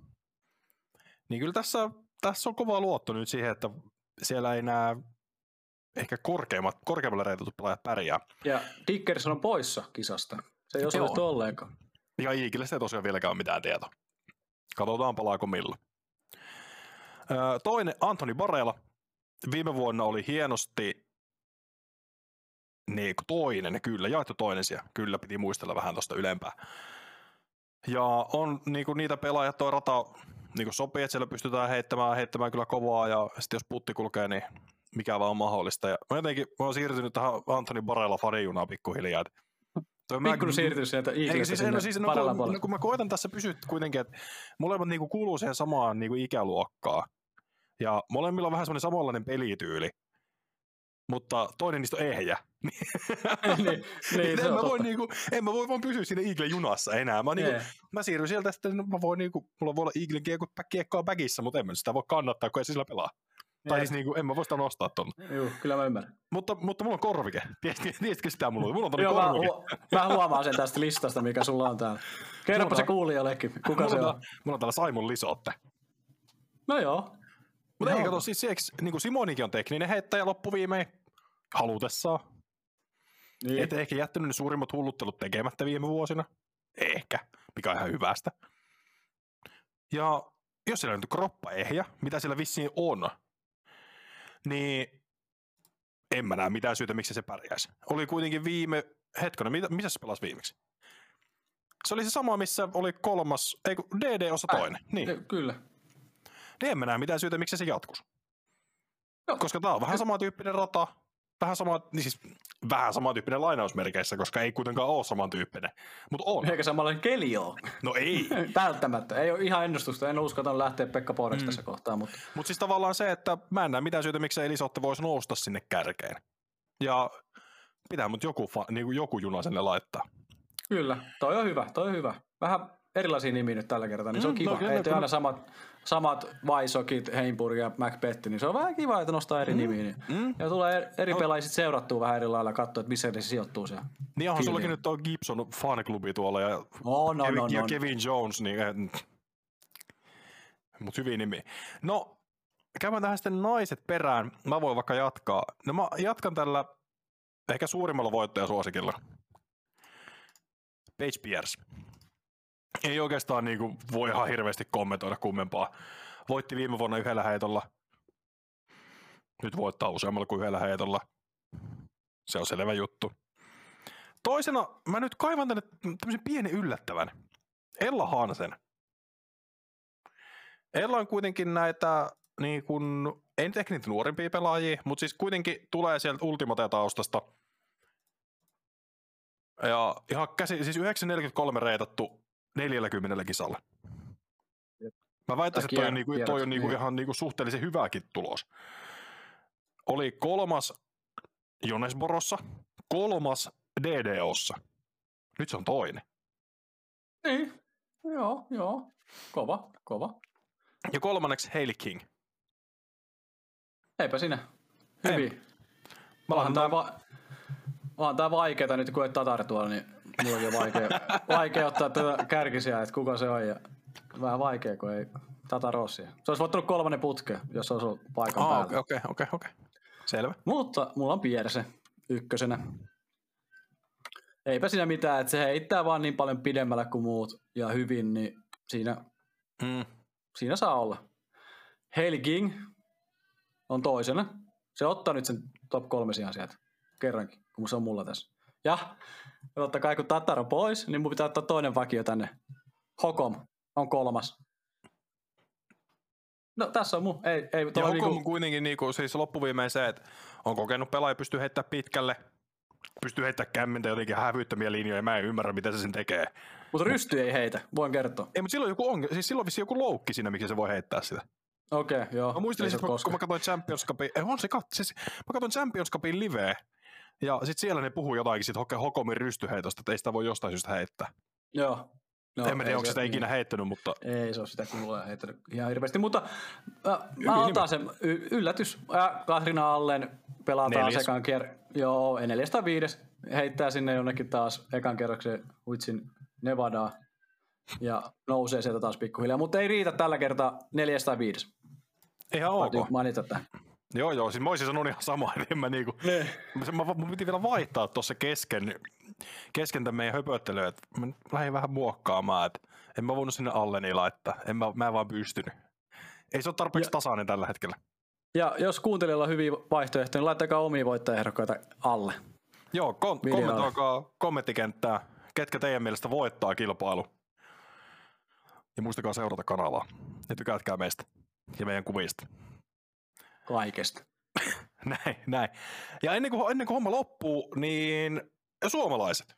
Speaker 1: niin kyllä tässä, tässä on kova luotto nyt siihen, että siellä ei nämä ehkä korkeimmat, korkeammalle reitetut pelaajat pärjää.
Speaker 2: Ja Dickerson on poissa kisasta. Se ei osallistu ollenkaan.
Speaker 1: Ja Iikille ei tosiaan vieläkään ole mitään tietoa. Katsotaan palaako milloin. Öö, toinen Antoni Barela. Viime vuonna oli hienosti niin, toinen, kyllä, jaettu toinen siellä. Kyllä, piti muistella vähän tuosta ylempää. Ja on niin kuin niitä pelaajia, toi rata niin kuin sopii, että siellä pystytään heittämään, heittämään kyllä kovaa, ja sitten jos putti kulkee, niin mikä vaan on mahdollista. Ja mä jotenkin mä oon siirtynyt tähän Antoni Barela fanijunaan pikkuhiljaa. Toi
Speaker 2: Pikkuinen
Speaker 1: Mag-
Speaker 2: siirtyy sieltä Eaglestä
Speaker 1: siis,
Speaker 2: sinne
Speaker 1: siis no, kun, no, kun mä koitan tässä pysyä kuitenkin, että molemmat niinku kuuluu siihen samaan niinku ikäluokkaan. Ja molemmilla on vähän semmoinen samanlainen pelityyli. Mutta toinen niistä on ehjä.
Speaker 2: niin, niin,
Speaker 1: en, mä voi niinku, en mä voi vaan pysyä siinä Eagle junassa enää. Mä, niinku,
Speaker 2: Ei.
Speaker 1: mä siirryn sieltä sitten, no, mä voin niinku, mulla voi olla Eagle kiekko, kiekkoa backissa, mutta en mä sitä voi kannattaa, kun ei sillä pelaa. Tai
Speaker 2: Ei.
Speaker 1: siis niinku, en mä voi sitä nostaa tuonne.
Speaker 2: Juu, kyllä mä ymmärrän.
Speaker 1: Mutta, mutta mulla on korvike. Tiesitkö sitä mulla? Mulla on tuonne
Speaker 2: Joo, mä,
Speaker 1: korvike.
Speaker 2: huo- mä huomaan sen tästä listasta, mikä sulla on täällä. Kerropa se kuulijallekin, kuka
Speaker 1: mulla,
Speaker 2: se
Speaker 1: on, mulla on täällä Simon Lisotte.
Speaker 2: No joo.
Speaker 1: Mutta ei kato, siis siksi, niin kuin Simonikin on tekninen heittäjä loppuviimein halutessaan.
Speaker 2: Niin.
Speaker 1: Et ehkä jättänyt ne suurimmat hulluttelut tekemättä viime vuosina. Ehkä, mikä on ihan hyvästä. Ja jos siellä on nyt kroppa ehjä, mitä siellä vissiin on, niin en mä näe mitään syytä, miksi se pärjäisi. Oli kuitenkin viime, hetkinen, mitä, missä se pelasi viimeksi? Se oli se sama, missä oli kolmas, ei DD-osa toinen. Niin.
Speaker 2: Joo, Kyllä.
Speaker 1: Niin en mä näe mitään syytä, miksi se jatkuisi.
Speaker 2: Joo.
Speaker 1: Koska tää on vähän samantyyppinen rata, vähän sama, niin siis vähän samantyyppinen lainausmerkeissä, koska ei kuitenkaan ole samantyyppinen, mutta on.
Speaker 2: Eikä samanlainen keli ole.
Speaker 1: No ei,
Speaker 2: Välttämättä. Ei ole ihan ennustusta. En uskota lähteä Pekka Poreksi
Speaker 1: Mm.
Speaker 2: tässä kohtaa, mutta
Speaker 1: mutta siis tavallaan se, että mä en näe mitään syytä, miksi Elisotte voisi nousta sinne kärkeen. Ja pitää mut joku, fa, niin joku juna sinne laittaa.
Speaker 2: kyllä. Toi on hyvä. Toi on hyvä. Vähän erilaisia nimiä nyt tällä kertaa, niin se on
Speaker 1: Mm,
Speaker 2: kiva.
Speaker 1: no kyllä,
Speaker 2: Ei aina samat, samat Vaisokit, Heimburg ja Macbeth, niin se on vähän kiva, että nostaa eri nimiä. Niin.
Speaker 1: Mm.
Speaker 2: Ja tulee eri,
Speaker 1: No.
Speaker 2: pelaajia seurattua vähän eri lailla, katsoa, että missä ne sijoittuu siellä.
Speaker 1: Niin onhan sullakin nyt tuo Gibson faniklubi tuolla ja
Speaker 2: On, on,
Speaker 1: Kevin,
Speaker 2: on,
Speaker 1: ja
Speaker 2: on.
Speaker 1: Kevin Jones, niin mutta hyvin nimi. No, käydään tähän sitten naiset perään. Mä voin vaikka jatkaa. No mä jatkan tällä ehkä suurimmalla voittajasuosikilla. Paige Pierce. Ei oikeastaan niin kuin, voi ihan hirveästi kommentoida kummempaa. Voitti viime vuonna yhdellä heitolla. Nyt voittaa useammalla kuin yhdellä heitolla. Se on selvä juttu. Toisena mä nyt kaivan tänne tämmöisen pienen yllättävän. Ella Hansen. Ella on kuitenkin näitä, niin kun, ei nyt ehkä niitä nuorimpia pelaajia, mutta siis kuitenkin tulee sieltä Ultimate-taustasta. Ja ihan käsi, siis 943 reitattu 40 kisalla. Mä väittäisin, että toi on, niinku, toi on niinku ihan niinku suhteellisen hyväkin tulos. Oli kolmas Jonesborossa, kolmas DDOssa. Nyt se on toinen.
Speaker 2: Niin, joo, joo. Kova, kova.
Speaker 1: Ja kolmanneksi Hailey King.
Speaker 2: Eipä sinä. Hyvin. Mä Onhan tää, va- onhan tää vaikeeta nyt, kun et Tatar tuolla, niin mulla on vaikea, vaikea ottaa tätä kärkisiä, että kuka se on. Ja vähän vaikea, kun ei Tata Rossia. Se olisi voittanut kolmannen putke, jos olisi ollut paikan
Speaker 1: Aa,
Speaker 2: päällä.
Speaker 1: okei, okei, okei, okei. Selvä.
Speaker 2: Mutta mulla on Pierse ykkösenä. Eipä siinä mitään, että se heittää vaan niin paljon pidemmällä kuin muut ja hyvin, niin siinä,
Speaker 1: Mm.
Speaker 2: siinä saa olla. Hailey King on toisena. Se ottaa nyt sen top kolme sijaan sieltä. Kerrankin, kun se on mulla tässä. Ja totta kai kun Tatar on pois, niin mun pitää ottaa toinen vakio tänne. Hokom on kolmas. No tässä on mun. Ei, ei,
Speaker 1: Ja Hokom
Speaker 2: niinku,
Speaker 1: on kuitenkin niinku, siis loppuviimein se, että on kokenut pelaaja, pystyy heittämään pitkälle, pystyy heittämään kämmentä jotenkin hävyttömiä linjoja, mä en ymmärrä, mitä se sen tekee.
Speaker 2: mutta rysty ei heitä, voin kertoa.
Speaker 1: Ei, mutta silloin, joku on, siis silloin vissi joku loukki siinä, mikä se voi heittää sitä.
Speaker 2: Okei, okay, joo.
Speaker 1: Mä muistelin, että
Speaker 2: koske.
Speaker 1: kun mä katsoin Champions Cupin, ei, on se kat, siis, mä katsoin Champions Cupin liveä, ja sitten siellä ne puhuu jotakin sit Hoke- Hokomin rystyheitosta, että ei sitä voi jostain syystä heittää.
Speaker 2: Joo.
Speaker 1: No, en mä tiedä, onko sitä ikinä heittänyt, mutta
Speaker 2: Ei se ole sitä kuulua heittänyt ihan hirveästi, mutta äh, mä otan sen y- yllätys. Äh, Katrina Allen pelataan
Speaker 1: Neljäs.
Speaker 2: ekan kierr... Joo, neljäs tai viides. Heittää sinne jonnekin taas ekan kerroksen Huitsin Nevadaa. Ja nousee sieltä taas pikkuhiljaa, mutta ei riitä tällä kertaa neljäs tai viides.
Speaker 1: ihan ok.
Speaker 2: mainita tämän.
Speaker 1: Joo, joo, siis mä olisin sanonut ihan samaa, niin en mä niinku,
Speaker 2: Ne.
Speaker 1: Mä, mä, mun piti vielä vaihtaa tuossa kesken, kesken tämän meidän höpöttelyä, että mä lähdin vähän muokkaamaan, että en mä voinut sinne alle niin laittaa. En mä, mä en vaan pystynyt. Ei se ole tarpeeksi
Speaker 2: Ja-
Speaker 1: tasainen tällä hetkellä.
Speaker 2: Ja jos kuuntelijalla on hyviä vaihtoehtoja, niin laittakaa omia voittajaehdokkaita alle.
Speaker 1: Joo, kom-
Speaker 2: Videolle.
Speaker 1: kommentoikaa kommenttikenttää, ketkä teidän mielestä voittaa kilpailu. Ja muistakaa seurata kanavaa. Ja tykätkää meistä ja meidän kuvista.
Speaker 2: Kaikesta.
Speaker 1: Näin, näin. Ja ennen kuin, ennen kuin homma loppuu, niin suomalaiset.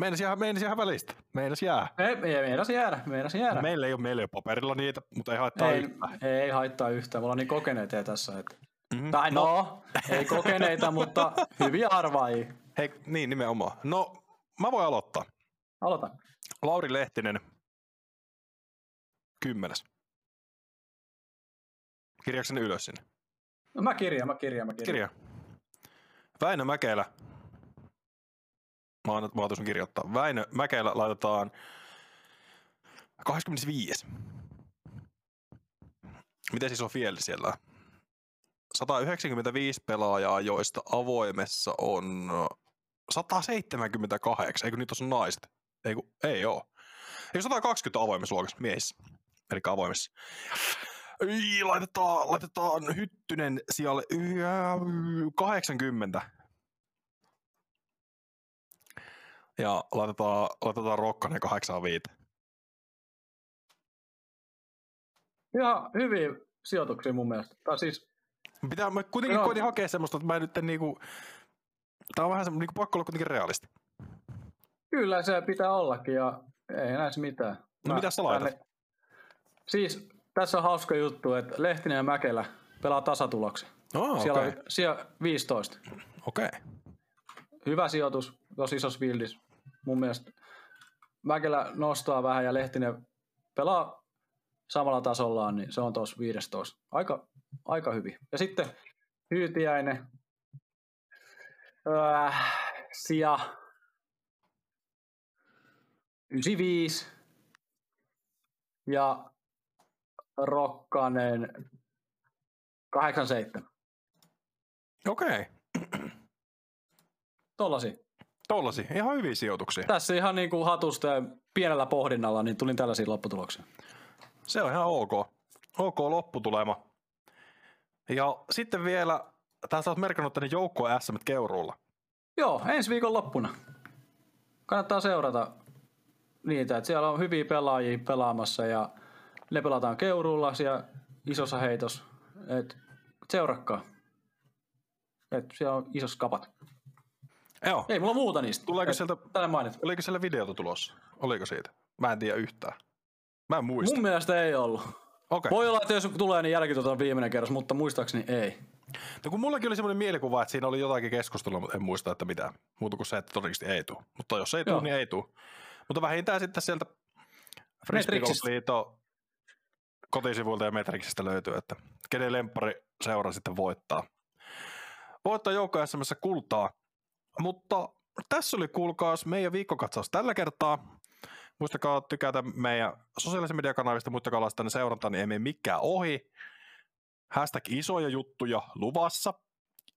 Speaker 1: Meinas jää, meinas jää välistä. Meinas jää.
Speaker 2: Ei, ei meinas jäädä, meinas jäädä.
Speaker 1: Meillä ei, ole, meillä ei ole paperilla niitä, mutta ei haittaa
Speaker 2: ei,
Speaker 1: yhtään.
Speaker 2: ei haittaa yhtään, me ollaan niin kokeneita tässä. Että...
Speaker 1: Mm.
Speaker 2: Tai no, ei kokeneita, mutta hyviä arvaajia.
Speaker 1: Hei, niin nimenomaan. No, mä voin aloittaa.
Speaker 2: Aloita.
Speaker 1: Lauri Lehtinen, kymmenes. Kirjakseni ylös sinne.
Speaker 2: No mä kirjaan, mä kirjaan, mä kirjaan.
Speaker 1: Kirja. Väinö Mäkelä. Mä oon, mä tuossa kirjoittaa. Väinö Mäkelä laitetaan 25. Miten siis on fieldi siellä? 195 pelaajaa, joista avoimessa on 178. Eikö niitä on naiset? Ei, kun, ei oo. Ei 120 avoimessa luokassa miehissä. Eli avoimessa. Ei, laitetaan, laitetaan Hyttynen sijalle yö, 80. Ja laitetaan, laitetaan Rokkanen 85.
Speaker 2: Ihan hyviä sijoituksia mun mielestä. Tai siis,
Speaker 1: Pitää, mä kuitenkin koitin hakea semmoista, että mä nyt niinku... Tää on vähän semmoinen, niinku pakko olla kuitenkin realisti.
Speaker 2: kyllä se pitää ollakin ja ei näissä mitään.
Speaker 1: No mitä sä laitat?
Speaker 2: Siis tässä on hauska juttu, että Lehtinen ja Mäkelä pelaa tasatuloksen.
Speaker 1: Oh,
Speaker 2: Siellä
Speaker 1: okei.
Speaker 2: on siellä 15.
Speaker 1: Okei.
Speaker 2: Hyvä sijoitus, tosi isos villis. Mun mielestä Mäkelä nostaa vähän ja Lehtinen pelaa samalla tasollaan, niin se on tuossa 15. Aika, aika hyvin. Ja sitten Hyytiäinen, öö, sija 95 ja Rokkanen 87.
Speaker 1: Okei.
Speaker 2: Tollasi.
Speaker 1: Tollasi. Ihan hyviä sijoituksia.
Speaker 2: Tässä ihan niin kuin hatusta ja pienellä pohdinnalla, niin tulin tällaisiin lopputuloksiin.
Speaker 1: Se on ihan ok. Ok lopputulema. Ja sitten vielä, tässä olet merkannut tänne joukkoon SM Keuruulla.
Speaker 2: Joo, ensi viikon loppuna. Kannattaa seurata niitä, että siellä on hyviä pelaajia pelaamassa ja ne pelataan Keuruulla siellä isossa heitos. Et seurakkaa. Et siellä on isos kapat.
Speaker 1: Joo.
Speaker 2: Ei mulla muuta niistä.
Speaker 1: Tuleeko
Speaker 2: Et
Speaker 1: sieltä,
Speaker 2: mainit.
Speaker 1: oliko siellä videota tulossa? Oliko siitä? Mä en tiedä yhtään. Mä en muista.
Speaker 2: Mun mielestä ei ollut.
Speaker 1: Okei.
Speaker 2: Voi olla, että jos tulee, niin jälkityötä on viimeinen kerros, mutta muistaakseni ei.
Speaker 1: No kun mullakin oli semmoinen mielikuva, että siinä oli jotakin keskustelua, mutta en muista, että mitä. Muuta kuin se, että todennäköisesti ei tule. Mutta jos ei tule, niin ei tule. Mutta vähintään sitten sieltä. Frisbeegolfliiton kotisivuilta ja Metriksistä löytyy, että kenen lemppari seura sitten voittaa. Voittaa joukko SMS kultaa. Mutta tässä oli kuulkaas meidän viikkokatsaus tällä kertaa. Muistakaa tykätä meidän sosiaalisen mediakanavista, muistakaa laittaa ne seurantaan, niin ei mene mikään ohi. Hashtag isoja juttuja luvassa.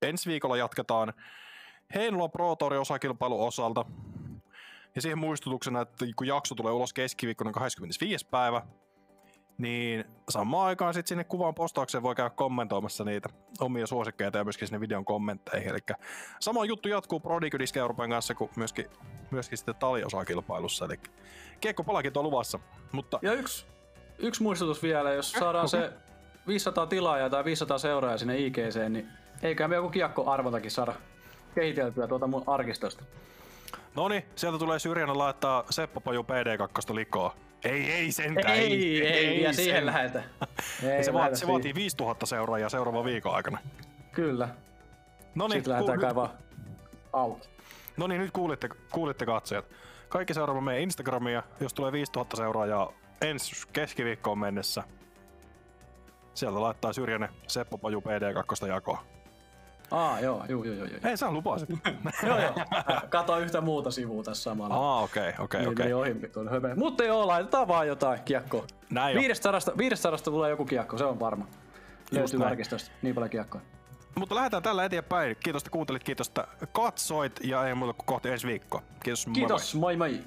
Speaker 1: Ensi viikolla jatketaan Heinolan Pro Tour osakilpailun osalta. Ja siihen muistutuksena, että kun jakso tulee ulos keskiviikkona 25. päivä, niin samaan aikaan sitten sinne kuvan postaukseen voi käydä kommentoimassa niitä omia suosikkeita ja myöskin sinne videon kommentteihin. Eli sama juttu jatkuu Prodigy Euroopan kanssa kuin myöskin, myöskin sitten taliosakilpailussa. Eli kiekko palakit on luvassa. Mutta
Speaker 2: Ja yksi, yksi muistutus vielä, jos saadaan se 500 tilaajaa tai 500 seuraajaa sinne IGC, niin eiköhän me joku kiekkoarvontakin saada kehiteltyä tuota mun arkistosta.
Speaker 1: no niin, sieltä tulee syrjänä laittaa Seppo Paju PD2 likoa. Ei, ei sentään.
Speaker 2: Ei, ei, ei, ja siihen lähetä.
Speaker 1: Ei,
Speaker 2: Ei,
Speaker 1: se, vaatii, se vaatii 5000 seuraajaa seuraavan viikon aikana.
Speaker 2: Kyllä.
Speaker 1: No niin,
Speaker 2: Sitten lähdetään kaivaa auki.
Speaker 1: No niin, nyt kuulitte, kuulitte katsojat. Kaikki seuraavat meidän Instagramia, jos tulee 5000 seuraajaa ensi keskiviikkoon mennessä. Sieltä laittaa syrjäne Seppo Paju PD2 jakoa.
Speaker 2: Aa, joo, joo, joo, joo. joo.
Speaker 1: Hei, sä lupasit.
Speaker 2: joo, joo. Kato yhtä muuta sivua tässä samalla.
Speaker 1: Aa, okei, okei,
Speaker 2: niin
Speaker 1: okei.
Speaker 2: meni ohi tuon höpö. Mutta joo, laitetaan vaan jotain kiekkoa.
Speaker 1: Näin on.
Speaker 2: 500, 500 tulee joku kiekko, se on varma. Löytyy
Speaker 1: näin.
Speaker 2: arkistosta niin paljon kiekkoa.
Speaker 1: Mutta lähdetään tällä eteenpäin. Kiitos, että kuuntelit, kiitos, että katsoit ja ei muuta kuin kohti ensi viikkoa. Kiitos, moi moi.
Speaker 2: Kiitos, moi moi.